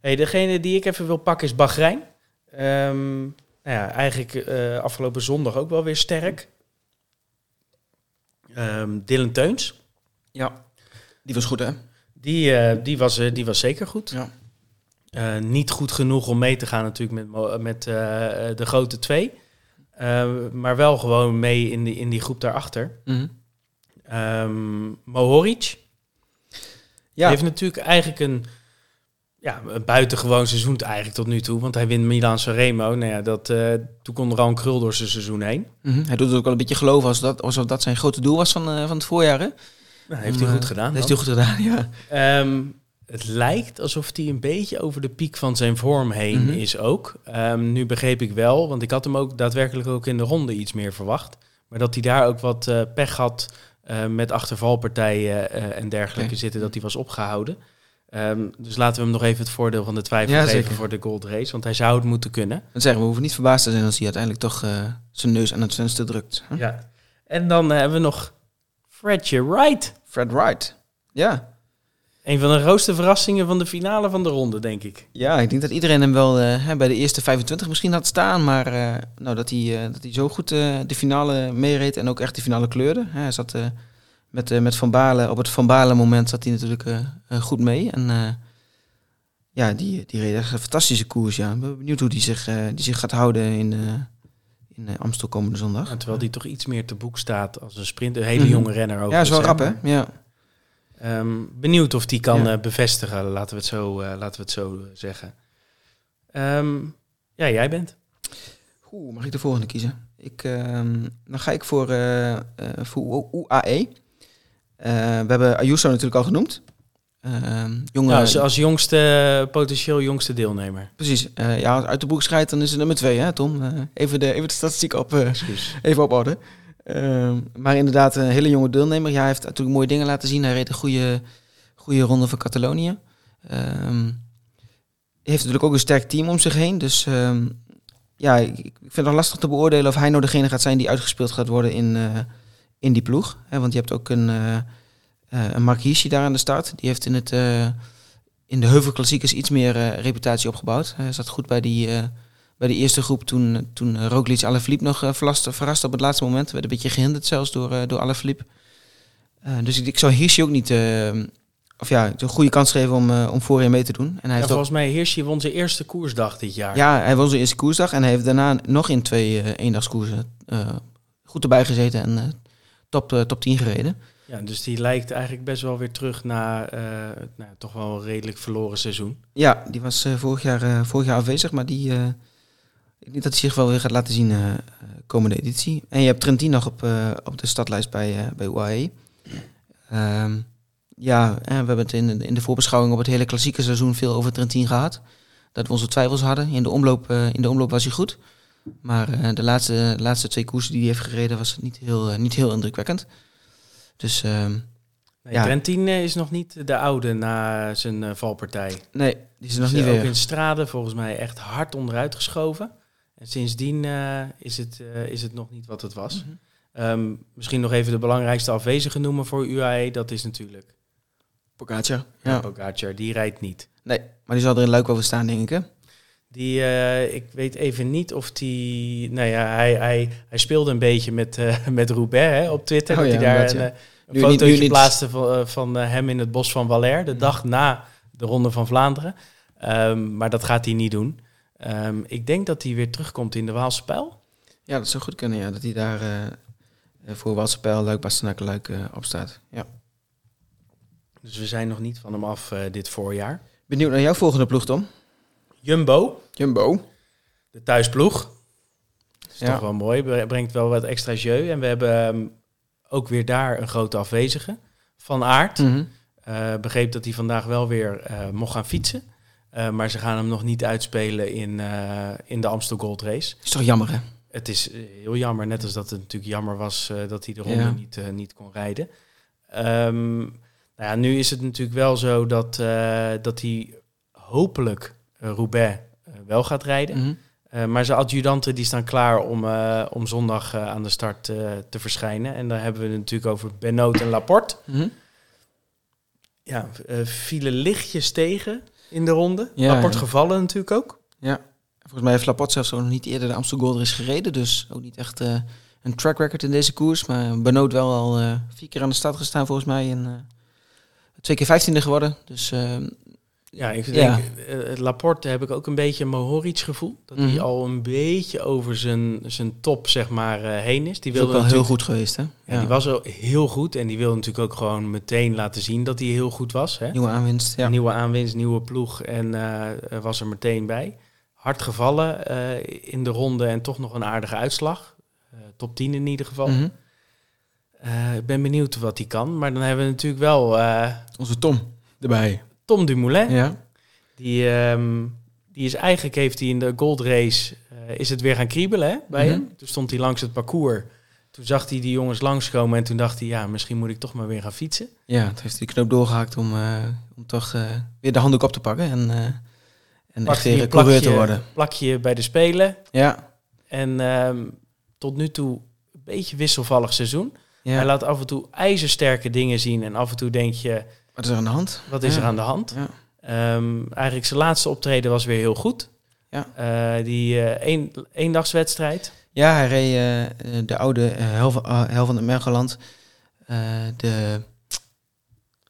Hey, degene die ik even wil pakken is Bahrein. Ehm, nou ja, eigenlijk afgelopen zondag ook wel weer sterk. Ehm, Dylan Teuns. Ja. Die was goed, hè? Die, die, was, eh, die was zeker goed. Ja. Niet goed genoeg om mee te gaan natuurlijk met, met de grote twee. Eh, maar wel gewoon mee in die, in die groep daarachter. Ehm Mohoric Ja, heeft natuurlijk eigenlijk een, ja, een buitengewoon seizoen eigenlijk tot nu toe. Want hij wint Milan Sanremo. Nou ja, dat, eh, toen kon er al een krul door zijn seizoen heen. Mhm. hij doet het ook wel een beetje geloven als dat, alsof dat zijn grote doel was van, eh, van het voorjaar. Hè? Nou, heeft hij goed gedaan. Heeft hij goed gedaan, ja. Ehm, het lijkt alsof hij een beetje over de piek van zijn vorm heen Mhm. is ook. Ehm, nu begreep ik wel, want ik had hem ook daadwerkelijk ook in de ronde iets meer verwacht. Maar dat hij daar ook wat eh, pech had eh, met achtervalpartijen eh, en dergelijke zitten, dat hij was opgehouden. Ehm, dus laten we hem nog even het voordeel van de twijfel Ja, geven zeker. voor de Gold Race, want hij zou het moeten kunnen. Dat zeggen we, hoeven niet verbaasd te zijn als hij uiteindelijk toch zijn neus aan het venster drukt. Huh? Ja. En dan hebben we nog Fredje Wright. Fred Wright. Ja. Een van de grootste verrassingen van de finale van de ronde, denk ik. Ja, ik denk dat iedereen hem wel eh, bij de eerste 25 misschien had staan. Maar eh, nou, dat, hij, eh, dat hij zo goed de finale meereed en ook echt de finale kleurde. Hij zat met, met Van Balen, op het Van Balen moment zat hij natuurlijk goed mee. En ja, die, die reed echt een fantastische koers. Ja. Ik ben benieuwd hoe die zich, die zich gaat houden in, in Amstel komende zondag. Terwijl die toch iets meer te boek staat als een sprint. Een hele Mhm. jonge renner ook. Ja, wel rap hè? Ja. Ehm, benieuwd of die kan Ja. eh, bevestigen, laten we het zo, eh, laten we het zo eh, zeggen. Ehm, ja, jij bent. Oeh, mag ik de volgende kiezen? Ik, ehm, dan ga ik voor, voor UAE. We hebben Ayuso natuurlijk al genoemd. Jonge, Ja, als, als jongste, potentieel jongste deelnemer. Precies. ja, als uit de broek schrijdt, dan is het nummer twee, hè Tom? Even, de, even de statistiek op, even op orde. Ehm, maar inderdaad, een hele jonge deelnemer. Ja, hij heeft natuurlijk mooie dingen laten zien. Hij reed een goede, goede ronde van Catalonië. Ehm, heeft natuurlijk ook een sterk team om zich heen. Dus ehm, ja, ik, vind het nog lastig te beoordelen of hij nou degene gaat zijn die uitgespeeld gaat worden in, eh, in die ploeg. Want je hebt ook een, eh een Mark Hirschi daar aan de start. Die heeft in, het, in de heuvelklassiekers iets meer reputatie opgebouwd. Hij zat goed bij die, bij de eerste groep toen, toen Roglic Alaphilippe nog uh, verrast, verrast op het laatste moment. Werd een beetje gehinderd zelfs door, uh, door Alaphilippe. Uh, dus ik, ik zou Hirschi ook niet... Of ja, een goede kans geven om, uh, om voorin mee te doen. En hij Ja, heeft volgens mij Hirschi won zijn eerste koersdag dit jaar. ja, hij won zijn eerste koersdag en hij heeft daarna nog in twee uh, eendagskoersen uh, goed erbij gezeten en top, top 10 gereden. Ja, dus die lijkt eigenlijk best wel weer terug naar nou, toch wel een redelijk verloren seizoen. Ja, die was vorig, jaar, vorig jaar afwezig, maar die, ik denk dat hij zich wel weer gaat laten zien uh, komende editie. En je hebt Trentin nog op, uh, op de stadlijst bij, uh, bij UAE. Um, ja, en we hebben het in, in de voorbeschouwing op het hele klassieke seizoen veel over Trentin gehad. Dat we onze twijfels hadden. In de omloop, in de omloop was hij goed. Maar de laatste, laatste twee koersen die hij heeft gereden was niet heel, niet heel indrukwekkend. Dus um, nee, ja. Trentin is nog niet de oude na zijn uh, valpartij. Nee, die is nog niet ook weer. in Strade volgens mij echt hard onderuit geschoven. En sindsdien uh, is, het, uh, is het nog niet wat het was. Mm -hmm. um, misschien nog even de belangrijkste afwezige noemen voor UAE. Dat is natuurlijk Pogacar. Ja. ja. Pogacar, die rijdt niet. Nee, maar die zal er in Luik wel staan, denk ik, hè? Die, uh, ik weet even niet of die... Nou ja, hij, hij, hij speelde een beetje met, met Roubaix hè, op Twitter. Oh, dat ja, hij daar een, een fotootje plaatste van, van hem in het bos van Valère. De dag na de Ronde van Vlaanderen. Um, maar dat gaat hij niet doen. Um, ik denk dat hij weer terugkomt in de Waalse Pijl. Ja, dat zou goed kunnen, ja. Dat hij daar uh, voor Waalse Pijl, Luik, Bastenaken, Luik uh, op staat. Ja. Dus we zijn nog niet van hem af uh, dit voorjaar. Benieuwd naar jouw volgende ploeg, Tom? Jumbo. Jumbo. De thuisploeg. Dat is Ja. toch wel mooi. Brengt wel wat extra jeu. En we hebben um, ook weer daar een grote afwezige. Van Aert. Mm -hmm. begreep dat hij vandaag wel weer mocht gaan fietsen. Uh, maar ze gaan hem nog niet uitspelen in, uh, in de Amstel Gold Race. Is toch jammer, hè? het is eh, heel jammer, net als dat het natuurlijk jammer was eh, dat hij de ronde Ja. niet, eh, niet kon rijden. Ehm, nou ja, nu is het natuurlijk wel zo dat, eh, dat hij hopelijk eh, Roubaix eh, wel gaat rijden. Mhm. Eh, maar zijn adjudanten die staan klaar om, eh, om zondag eh, aan de start eh, te verschijnen. En daar hebben we het natuurlijk over Benoot en Laporte. Mhm. Ja, eh vielen lichtjes tegen in de ronde. Ja, Laporte ja. gevallen natuurlijk ook. Ja. Volgens mij heeft Laporte zelfs ook nog niet eerder de Amstel Gold Race gereden. Dus ook niet echt eh, een track record in deze koers. Maar Benoot wel al eh, vier keer aan de start gestaan volgens mij. En eh, twee keer vijftiende geworden. Dus eh, Ja, ik Ja. denk, eh, Laporte heb ik ook een beetje een Mohoric gevoel. Dat Mhm. hij al een beetje over zijn, zijn top, zeg maar, eh, heen is. Die is ook wilde wel heel goed geweest. Hè? Ja, Die was al heel goed en die wilde natuurlijk ook gewoon meteen laten zien dat hij heel goed was. Hè? Nieuwe aanwinst. Ja. Nieuwe aanwinst, nieuwe ploeg en eh, was er meteen bij. Hard gevallen in de ronde en toch nog een aardige uitslag. Top 10 in ieder geval. Mhm. Ik ben benieuwd wat hij kan. Maar dan hebben we natuurlijk wel Onze Tom erbij. Tom Dumoulin. Ja. Die, ehm, die is eigenlijk, heeft hij in de Gold Race, eh, is het weer gaan kriebelen hè, bij Mhm. hem. Toen stond hij langs het parcours. Toen zag hij die jongens langskomen en toen dacht hij, ja, misschien moet ik toch maar weer gaan fietsen. Ja, het heeft die knoop doorgehakt om, eh, om toch eh, weer de handdoek op te pakken. En, en echt hij weer een coureur te worden. Plakje bij de Spelen. Ja. En ehm, tot nu toe een beetje wisselvallig seizoen. ja. Hij laat af en toe ijzersterke dingen zien. En af en toe denk je, Wat is er aan de hand? wat is Ja. er aan de hand? Ja. Ehm, eigenlijk zijn laatste optreden was weer heel goed. Ja. Eh, die eh een, eendagswedstrijd. Ja, hij reed eh, eh, de oude eh, hel, van, ah, hel van het Mergeland. Eh, de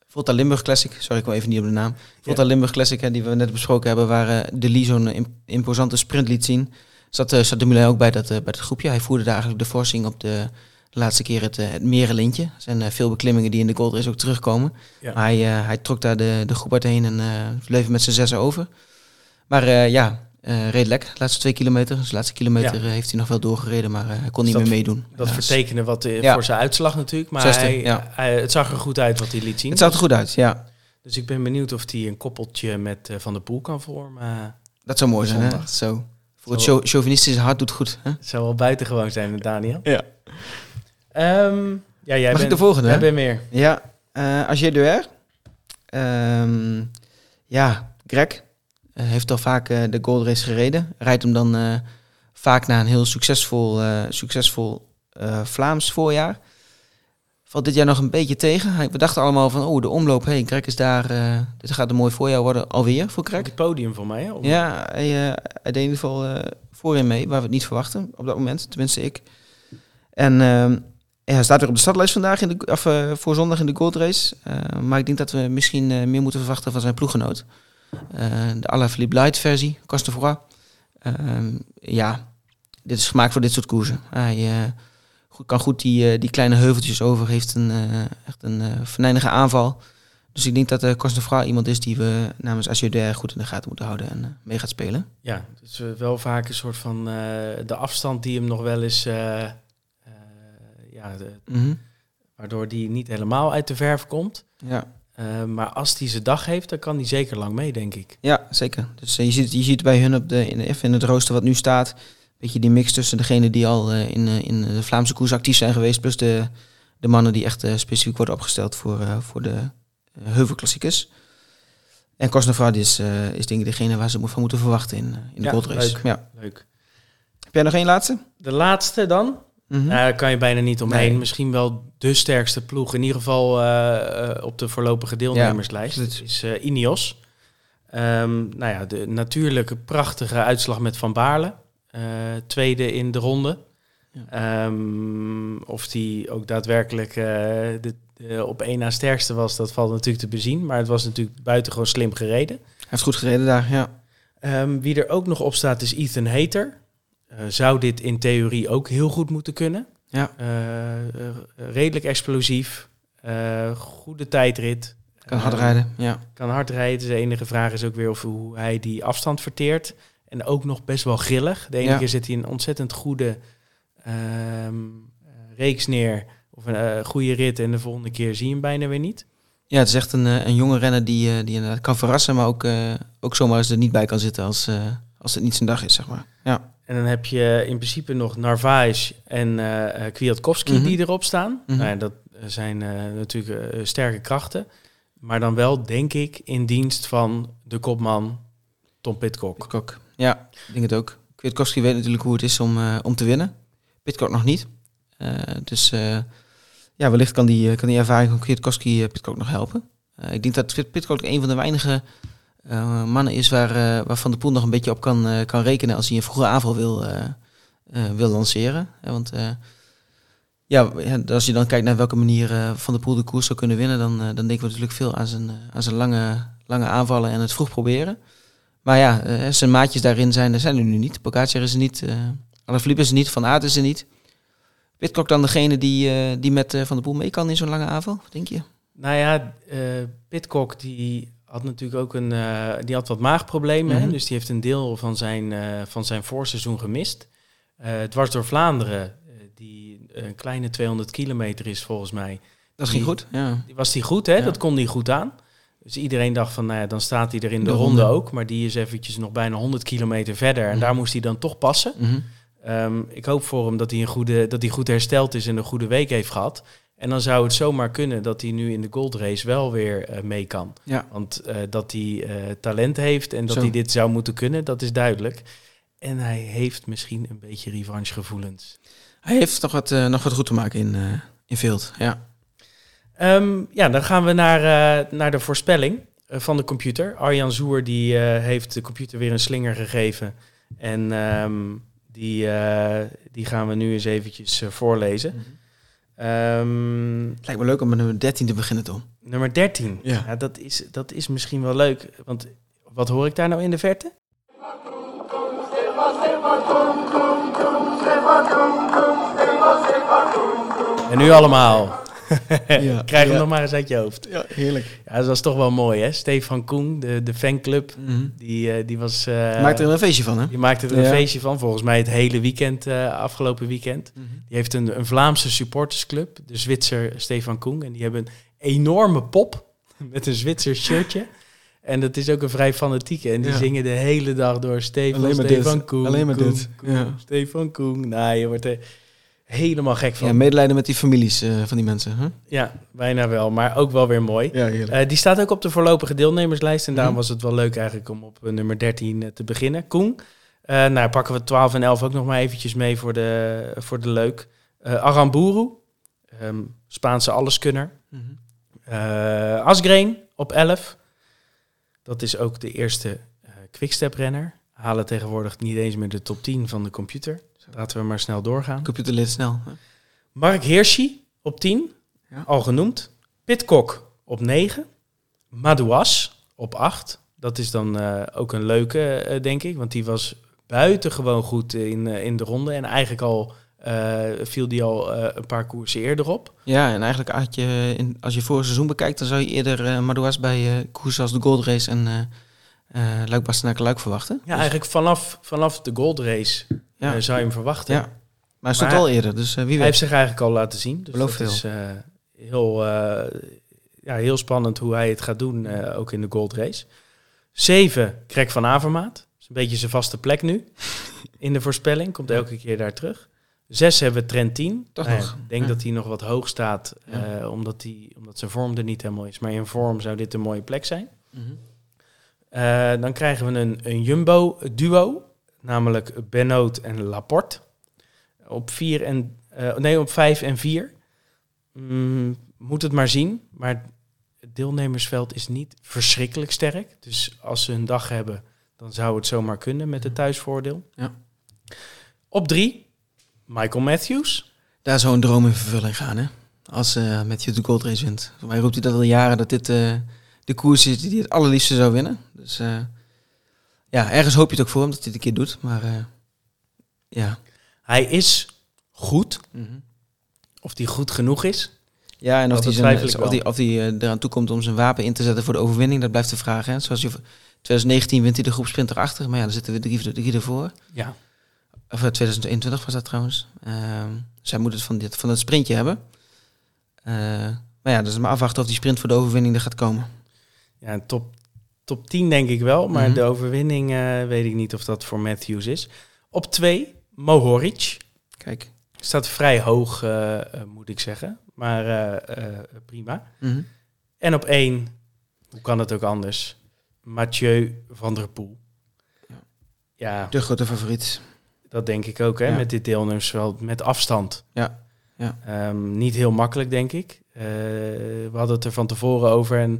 Volta Limburg Classic. Sorry, ik kwam even niet op de naam. Volta Limburg Classic, hè, die we net besproken hebben, waar eh, de Lee zo'n im- imposante sprint liet zien. Zat, eh zat Dumoulin ook bij dat, eh, bij dat groepje. Hij voerde daar eigenlijk de forcing op de, de laatste keer het, eh, het Merelintje. Er zijn eh, veel beklimmingen die in de Gold Race ook terugkomen. Ja. Maar hij, eh, hij trok daar de, de groep uitheen en eh bleef met z'n zes over. Maar eh, ja, eh reed. De laatste twee kilometer. Dus de laatste kilometer Ja. heeft hij nog wel doorgereden, maar eh, hij kon niet Dus meer dat- meedoen. Dat vertekende wat Ja. voor zijn uitslag natuurlijk. Maar Zesde, hij, ja. hij- het zag er goed uit wat hij liet zien. Het zag er goed uit, ja. Dus ik ben benieuwd of hij een koppeltje met eh, Van der Poel kan vormen. Dat zou mooi zijn, hè? Zo. Voor het chauvinistische hart doet goed. Hè? Het zou wel buitengewoon zijn, Daniel. Ja. Ehm, ja, jij Mag ik de volgende? Jij hè? bent meer. Ja, eh Agé Duer. Ehm, ja, Greg eh, heeft al vaak eh, de Gold Race gereden. Rijdt hem dan eh, vaak na een heel succesvol, eh, succesvol eh, Vlaams voorjaar. Valt dit jaar nog een beetje tegen. We dachten allemaal van, oh, de omloop, hey, Greg is daar. eh, dit gaat een mooi voorjaar worden, alweer voor Greg. Het podium voor mij. Hè? Om- Ja, hij, hij deed in ieder geval eh, voorin mee, waar we het niet verwachten op dat moment. Tenminste, ik. En ehm, hij staat weer op de startlijst vandaag, in de, of, eh, voor zondag in de Gold Race. Eh, maar ik denk dat we misschien eh, meer moeten verwachten van zijn ploeggenoot. De Alaphilippe Light versie. Ehm ja, dit is gemaakt voor dit soort koersen. Hij kan goed die, die kleine heuveltjes over, heeft een, echt een venijnige aanval. Dus ik denk dat uh, iemand is die we namens Assier goed in de gaten moeten houden en mee gaat spelen. Ja, dus wel vaak een soort van de afstand die hem nog wel eens... ja, de- Mhm. waardoor die niet helemaal uit de verf komt. Ja. Eh, maar als hij zijn dag heeft, dan kan hij zeker lang mee, denk ik. ja, zeker. Dus eh, je, ziet, je ziet bij hun op de, in, in het rooster wat nu staat, beetje die mix tussen degenen die al eh, in, in de Vlaamse koers actief zijn geweest, plus de, de mannen die echt specifiek worden opgesteld voor, voor de heuvelklassiekers. En Cosnefroid is, is denk ik degene waar ze van moeten verwachten in, in de Ja, leuk. Ja. Leuk. Heb jij nog één laatste? De laatste dan? Mhm. Nou, daar kan je bijna niet omheen. Nee. Misschien wel de sterkste ploeg. In ieder geval eh, eh, op de voorlopige deelnemerslijst. Ja, is Ineos. Um, nou ja, de natuurlijke prachtige uitslag met Van Baarle. Tweede in de ronde. Ja. Um, of die ook daadwerkelijk de, op één na sterkste was, dat valt natuurlijk te bezien. Maar het was natuurlijk buitengewoon slim gereden. Hij heeft goed gereden daar, ja. Um, wie er ook nog op staat is Ethan Hater. Uh, zou dit in theorie ook heel goed moeten kunnen. Ja. Uh, redelijk explosief. Goede tijdrit. Kan hard rijden, ja. Kan hard rijden. De enige vraag is ook weer of hoe hij die afstand verteert. En ook nog best wel grillig. De ene Ja. keer zet hij een ontzettend goede um, reeks neer. Of een uh, goede rit. En de volgende keer zie je hem bijna weer niet. Ja, het is echt een, een jonge renner die, die inderdaad kan verrassen. Maar ook, uh, ook zomaar eens er niet bij kan zitten als, uh, als het niet zijn dag is, zeg maar. Ja. En dan heb je in principe nog Narvaez en eh, Kwiatkowski Mhm. die erop staan. Mhm. Nou ja, dat zijn eh, natuurlijk sterke krachten. Maar dan wel, denk ik, in dienst van de kopman Tom Pitcock. Pitcock. Ja, ik denk het ook. Kwiatkowski weet natuurlijk hoe het is om, om te winnen. Pitcock nog niet. Dus ja, wellicht kan die, kan die ervaring van Kwiatkowski Pitcock nog helpen. Ik denk dat Pit- Pitcock een van de weinige eh, mannen is waar, eh, waar Van der Poel nog een beetje op kan, eh, kan rekenen als hij een vroege aanval wil, eh, eh, wil lanceren. Eh, want eh, ja, als je dan kijkt naar welke manier eh, Van der Poel de koers zou kunnen winnen, dan, eh, dan denken we natuurlijk veel aan zijn, eh, aan zijn lange, lange aanvallen en het vroeg proberen. Maar ja, eh, zijn maatjes daarin zijn, zijn er nu niet. Pogacar is er niet, uh, Alaphilippe is er niet, Van Aert is er niet. Pitcock dan degene die, eh, die met eh, Van der Poel mee kan in zo'n lange aanval, denk je? Nou ja, eh Pitcock die had natuurlijk ook een, eh, die had wat maagproblemen. hè? Mhm. Dus die heeft een deel van zijn, eh, van zijn voorseizoen gemist. Eh het was door Vlaanderen, eh, die een kleine 200 kilometer is volgens mij. Dat ging Die- goed, ja. Die was die goed, hè? Ja. Dat kon hij goed aan. Dus iedereen dacht van, nou ja, dan staat hij er in de, De ronde. ronde. ook. Maar die is eventjes nog bijna 100 kilometer verder. En Mhm. daar moest hij dan toch passen. Mhm. Ehm, ik hoop voor hem dat hij, een goede, dat hij goed hersteld is en een goede week heeft gehad. En dan zou het zomaar kunnen dat hij nu in de goldrace wel weer eh, mee kan. Ja. Want eh, dat hij eh, talent heeft en dat Zo. hij dit zou moeten kunnen, dat is duidelijk. En hij heeft misschien een beetje revanchegevoelens. Hij heeft nog wat, nog wat goed te maken in, in Veeld, ja. Ehm, ja, dan gaan we naar, naar de voorspelling van de computer. Arjan Zoer die, heeft de computer weer een slinger gegeven. En ehm, die, die gaan we nu eens eventjes voorlezen. Ehm, Het lijkt me leuk om met nummer 13 te beginnen, Tom. nummer 13. Ja. dat, is, dat is misschien wel leuk. Want wat hoor ik daar nou in de verte? En nu allemaal. Ja, Krijg hem nog maar eens uit je hoofd. Ja, heerlijk. Ja, dat was toch wel mooi, hè? Stefan Koen, de, de fanclub, die, eh, die was... eh, Maakt er een feestje van, hè? die maakte er een feestje van, volgens mij het hele weekend, eh, afgelopen weekend. Die heeft een, een Vlaamse supportersclub, de Zwitser Stefan Koen. En die hebben een enorme pop met een Zwitser shirtje. En dat is ook een vrij fanatieke. En die Ja. zingen de hele dag door Stefan, Stefan. Koen, Alleen maar Koen, dit. Koen, Ja. Stefan Koen. Nou, je wordt er helemaal gek van. Ja, Ja, medelijden met die families eh, van die mensen, hè? bijna wel, maar ook wel weer mooi. Ja. Eh, die staat ook op de voorlopige deelnemerslijst. En daarom Mhm. was het wel leuk eigenlijk om op eh, nummer 13 eh, te beginnen. Koen. Nou, pakken we 12 en 11 ook nog maar eventjes mee voor de, voor de leuk. Aramburu, ehm, Spaanse alleskunner. Mhm. Asgreen op 11. Dat is ook de eerste quickstep-renner. Halen tegenwoordig niet eens meer de top 10 van de computer. Laten we maar snel doorgaan. Computer leert snel. hè? Mark Hirschi op 10, Ja. al genoemd. Pitcock op 9. Madouas op 8. Dat is dan eh, ook een leuke, eh, denk ik. Want die was buitengewoon goed in, eh, in de ronde. En eigenlijk al viel die al een paar koersen eerder op. Ja, en eigenlijk had je, in, als je vorig seizoen bekijkt, dan zou je eerder Madouas bij koersen als de Gold Race en eh Luik Bastenaken Luik verwachten. Ja, eigenlijk vanaf, vanaf de goldrace Ja. eh, zou je hem verwachten. Ja. Maar hij stond Maar- al eerder, dus eh, wie Hij weet. heeft zich eigenlijk al laten zien. Dus dat is eh, heel, ja, heel spannend hoe hij het gaat doen, ook in de Gold Race. Zeven, Krek van Avermaat. Dat is een beetje zijn vaste plek nu in de voorspelling. Komt elke keer daar terug. Zes hebben we Trentin. Toch Nou nog. Ik denk Ja. dat hij nog wat hoog staat, Ja. omdat, hij, omdat zijn vorm er niet helemaal is. Maar in vorm zou dit een mooie plek zijn. Mhm. Dan krijgen we een, een Jumbo-duo, namelijk Benoot en Laporte. Op, vier en, eh, nee, op vijf en vier. Mm, moet het maar zien. Maar het deelnemersveld is niet verschrikkelijk sterk. Dus als ze een dag hebben, dan zou het zomaar kunnen met het thuisvoordeel. Ja. Op drie, Michael Matthews. Daar zou een droom in vervulling gaan, hè? Als eh Matthew de Gold Race wint. Voor mij roept hij dat al jaren, dat dit eh, de koers is die hij het allerliefste zou winnen. Dus ja, ergens hoop je het ook voor hem dat hij het een keer doet. Maar eh, ja. Hij is goed. Mhm. Of die goed genoeg is. Ja, en of Dat hij, zijn, of die, of die eh, eraan toe komt om zijn wapen in te zetten voor de overwinning, dat blijft de vraag. Hè? Zoals je, 2019 wint hij de groepsprint erachter, maar ja, dan zitten we drie, drie ervoor. Ja. Of eh, 2021 was dat trouwens. Ehm zij moet het van, dit, van het sprintje hebben. Eh, maar ja, dus maar afwachten of die sprint voor de overwinning er gaat komen. Ja, een top, top 10 denk ik wel, maar Mhm. de overwinning eh, weet ik niet of dat voor Matthews is. Op twee, Mohoric. Kijk. Staat vrij hoog, eh, eh, moet ik zeggen. Maar prima. Mhm. En op één, hoe kan het ook anders? Mathieu van der Poel. Ja. Ja, De grote favoriet. dat denk ik ook, hè, Ja. met dit deelnemersveld, met afstand. Ja, ja. Ehm, niet heel makkelijk, denk ik. We hadden het er van tevoren over en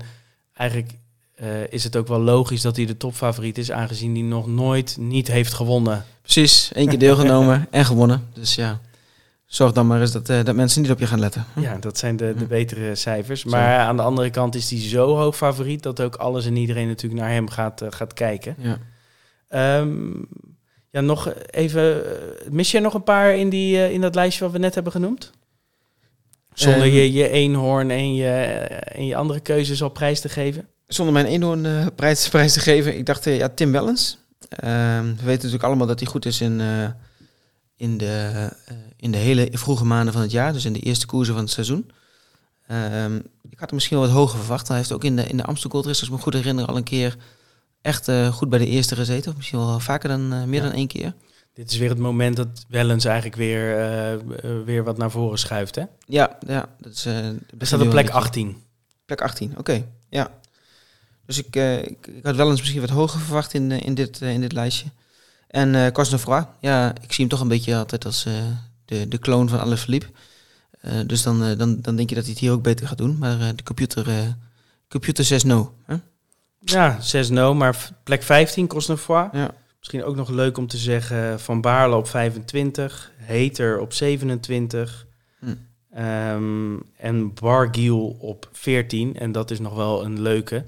eigenlijk eh, is het ook wel logisch dat hij de topfavoriet is, aangezien hij nog nooit niet heeft gewonnen. Precies, één keer deelgenomen en gewonnen. Dus ja, zorg dan maar eens dat, eh, dat mensen niet op je gaan letten. Ja, dat zijn de, de Hm. betere cijfers. Maar aan de andere kant is hij zo hoog favoriet dat ook alles en iedereen natuurlijk naar hem gaat, eh, gaat kijken. Ja. Ehm, ja, nog even. Mis je nog een paar in, die, in dat lijstje wat we net hebben genoemd? Zonder Ehm. je, je eenhoorn en je, en je andere keuzes op prijs te geven? Zonder mijn eenhoorn eh, prijs, prijs te geven, ik dacht, eh, ja, Tim Wellens. Ehm, we weten natuurlijk allemaal dat hij goed is in, eh, in, de, in de hele vroege maanden van het jaar. Dus in de eerste koersen van het seizoen. Ehm, ik had hem misschien wel wat hoger verwacht. Hij heeft ook in de, in de Amstel Gold Race, als ik me goed herinner, al een keer echt goed bij de eerste gezeten. Of misschien wel vaker dan, meer Ja. dan één keer. Dit is weer het moment dat Wellens eigenlijk weer, weer wat naar voren schuift. Hè? Ja, ja. Dat is, begint staat op plek een beetje- 18. Plek 18, oké. Ja. Dus ik, eh, ik, ik had wel eens misschien wat hoger verwacht in, eh, in, dit, eh, in dit lijstje. En eh Cosnefroid, ja, ik zie hem toch een beetje altijd als de, de clone van Alaphilippe. Eh dus dan, dan, dan denk je dat hij het hier ook beter gaat doen. Maar de computer, computer says no. Hè? Ja, 6-0, maar f- plek 15, Cosnefroid. Ja. Misschien ook nog leuk om te zeggen, Van Baarle op 25, Heter op 27 Hm. ehm, en Bargiel op 14. En dat is nog wel een leuke,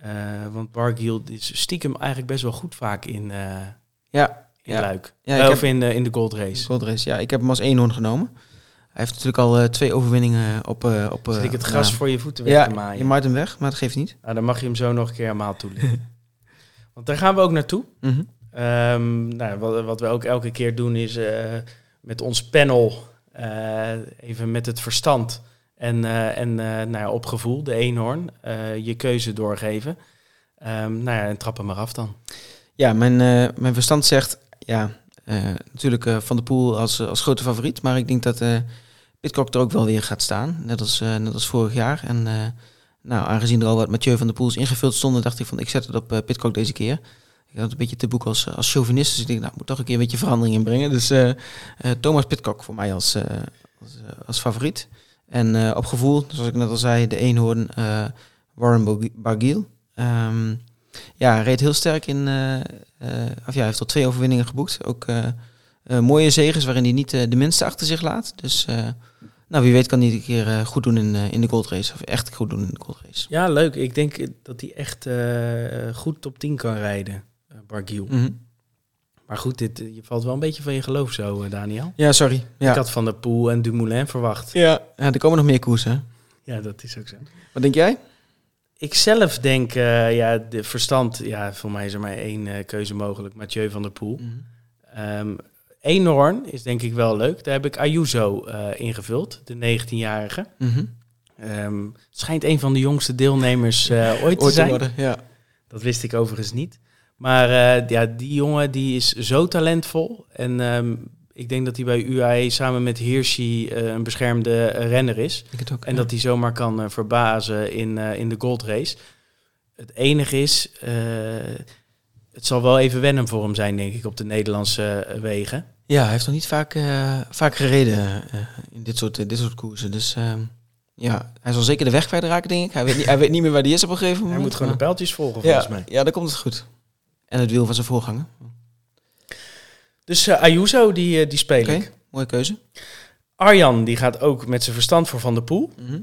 eh, want Bargiel is stiekem eigenlijk best wel goed vaak in, eh Ja, in Ja. Luik. Ja, Eh, ik of heb- in, de in de Gold Race. Gold Race. Ja, ik heb hem als eenhoorn genomen. Hij heeft natuurlijk al twee overwinningen op... op Zit ik het gras voor je voeten weg Ja, te maaien? je maait hem weg, maar dat geeft niet. Nou, dan mag je hem zo nog een keer helemaal toelichten. want daar gaan we ook naartoe. Mhm. Ehm, nou, wat, wat we ook elke keer doen is met ons panel even met het verstand en, eh, en eh, nou ja, op gevoel, de eenhoorn, eh, je keuze doorgeven. Ehm, nou ja, en trap hem maar af dan. Ja, mijn, mijn verstand zegt, ja, natuurlijk Van der Poel als, als grote favoriet. Maar ik denk dat Pitcock er ook wel weer gaat staan, net als, net als vorig jaar. En nou, aangezien er al wat Mathieu van der Poels ingevuld stonden, dacht ik van, ik zet het op Pitcock deze keer. Ik had een beetje te boek als, als chauvinist, dus ik denk, nou, ik moet toch een keer een beetje verandering inbrengen. Dus Thomas Pitcock voor mij als, als, als favoriet. En eh, op gevoel, zoals ik net al zei, de eenhoorn eh, Warren Bogi- Barguil. Ehm, ja, reed heel sterk in. eh, of ja, hij heeft al twee overwinningen geboekt. Ook mooie zegens waarin hij niet de minste achter zich laat. Dus nou, wie weet kan hij een keer goed doen in, in de Gold Race. Of echt goed doen in de Gold Race. Ja, leuk. Ik denk dat hij echt goed top 10 kan rijden, uh, Bargiel. Mhm. Maar goed, dit, je valt wel een beetje van je geloof zo, eh, Daniel. Ja, sorry. Ja. Ik had Van der Poel en Dumoulin verwacht. ja. ja, er komen nog meer koersen. Ja, dat is ook zo. Wat denk jij? Ik zelf denk, eh, ja, de verstand, ja, voor mij is er maar één eh, keuze mogelijk, Mathieu van der Poel. Ehm Eenhoorn is denk ik wel leuk. Daar heb ik Ayuso eh, ingevuld, de 19-jarige. Mhm. Ehm, schijnt een van de jongste deelnemers eh, ooit te Ooit te zijn. worden, ja. Dat wist ik overigens niet. Maar eh, ja, die jongen die is zo talentvol. En ehm, ik denk dat hij bij UAE samen met Hirschi eh, een beschermde renner is. Ik het ook. En dat hij zomaar kan eh, verbazen in, eh, in de Gold Race. Het enige is, eh, het zal wel even wennen voor hem zijn, denk ik, op de Nederlandse wegen. Ja, hij heeft nog niet vaak, eh, vaak gereden eh, in dit soort, dit soort koersen. Dus ehm, ja, hij zal zeker de weg kwijtraken, denk ik. Hij weet, niet, hij weet niet meer waar hij is op een gegeven moment. Hij moet gewoon de pijltjes volgen, ja, volgens mij. Ja, dan komt het goed. En het wiel van zijn voorganger. Dus eh, Ayuso, die, eh, die speel ik. mooie keuze. Arjan, die gaat ook met zijn verstand voor Van der Poel. Mhm.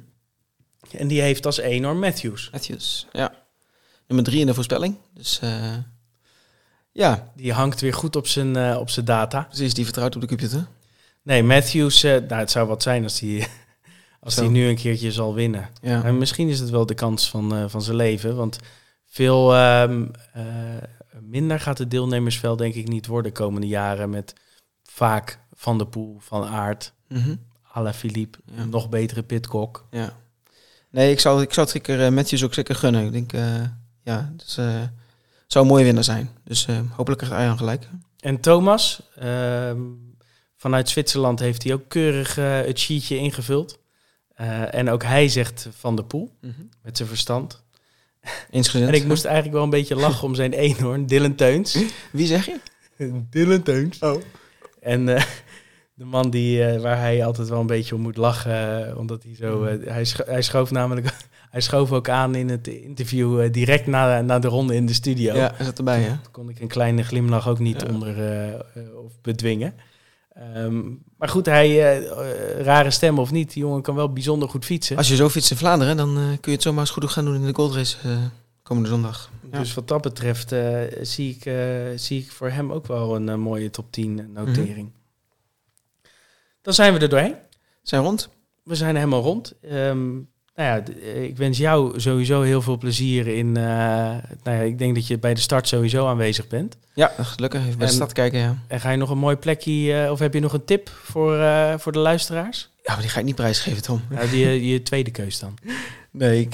En die heeft als enorm Matthews. Matthews, ja. Nummer drie in de voorspelling. Dus eh, ja, Die hangt weer goed op zijn, op zijn data. precies, die vertrouwt op de computer. Nee, Matthews, nou, het zou wat zijn als hij als die nu een keertje zal winnen. Ja. En misschien is het wel de kans van, van zijn leven. Want veel ehm, eh, minder gaat het deelnemersveld denk ik niet worden de komende jaren. Met vaak Van der Poel, Van Aert, Mhm. Ala Philippe, Ja. nog betere Pitcock. ja. Nee, ik zou, ik zou het zeker eh, Matthews ook zeker gunnen. Ik denk, eh, ja, dus, zou een mooie winnaar zijn. Dus hopelijk krijgt Arjan gelijk. en Thomas, ehm, vanuit Zwitserland heeft hij ook keurig het sheetje ingevuld. En ook hij zegt Van de Poel, met zijn verstand. En ik moest eigenlijk wel een beetje lachen om zijn eenhoorn, Dylan Teuns. Wie zeg je? Dylan Teuns. Oh. En eh, de man die, eh, waar hij altijd wel een beetje om moet lachen, eh, omdat hij zo... hij, scho- hij schoof namelijk... Hij schoof ook aan in het interview direct na, na de ronde in de studio. Ja, hij zat erbij, hè? Toen kon ik een kleine glimlach ook niet Ja. onder of bedwingen. Ehm, maar goed, hij, eh, eh, rare stem of niet, die jongen kan wel bijzonder goed fietsen. Als je zo fietst in Vlaanderen, dan eh, kun je het zomaar eens goed gaan doen in de goldrace eh, komende zondag. Ja. Dus wat dat betreft eh, zie, ik, eh, zie ik voor hem ook wel een mooie top 10 notering. Dan zijn we er doorheen. Zijn rond? We zijn helemaal rond. Ehm, nou ja, eh, ik wens jou sowieso heel veel plezier in. eh, nou ja, ik denk dat je bij de start sowieso aanwezig bent. Ja, gelukkig. Even bij de stad kijken, ja. En ga je nog een mooi plekje, eh, of heb je nog een tip voor, voor de luisteraars? Ja, maar die ga ik niet prijsgeven, Tom. Die, je tweede keus dan. Nee, ik,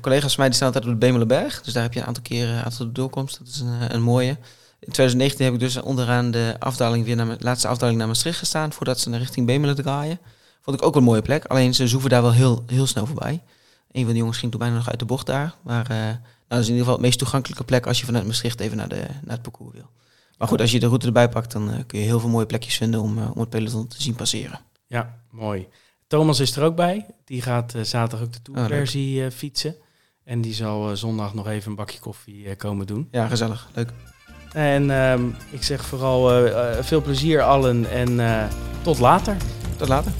collega's van mij die staan altijd op de Bemelenberg. Dus daar heb je een aantal keren een aantal doorkomst. Dat is een, een mooie. In 2019 heb ik dus onderaan de afdaling weer naar mijn laatste afdaling naar Maastricht gestaan. Voordat ze naar richting Bemelen draaien. Vond ik ook een mooie plek. Alleen ze zoeven daar wel heel, heel snel voorbij. Een van de jongens ging toen bijna nog uit de bocht daar. Maar eh, nou, dat is in ieder geval het meest toegankelijke plek als je vanuit Maastricht even naar, de, naar het parcours wil. Maar goed, als je de route erbij pakt, dan eh, kun je heel veel mooie plekjes vinden om, eh, om het peloton te zien passeren. Ja, mooi. Thomas is er ook bij. Die gaat zaterdag ook de leuk. tourversie fietsen. En die zal zondag nog even een bakje koffie komen doen. Ja, gezellig. Leuk. En ehm, ik zeg vooral veel plezier allen en tot later. Tot later.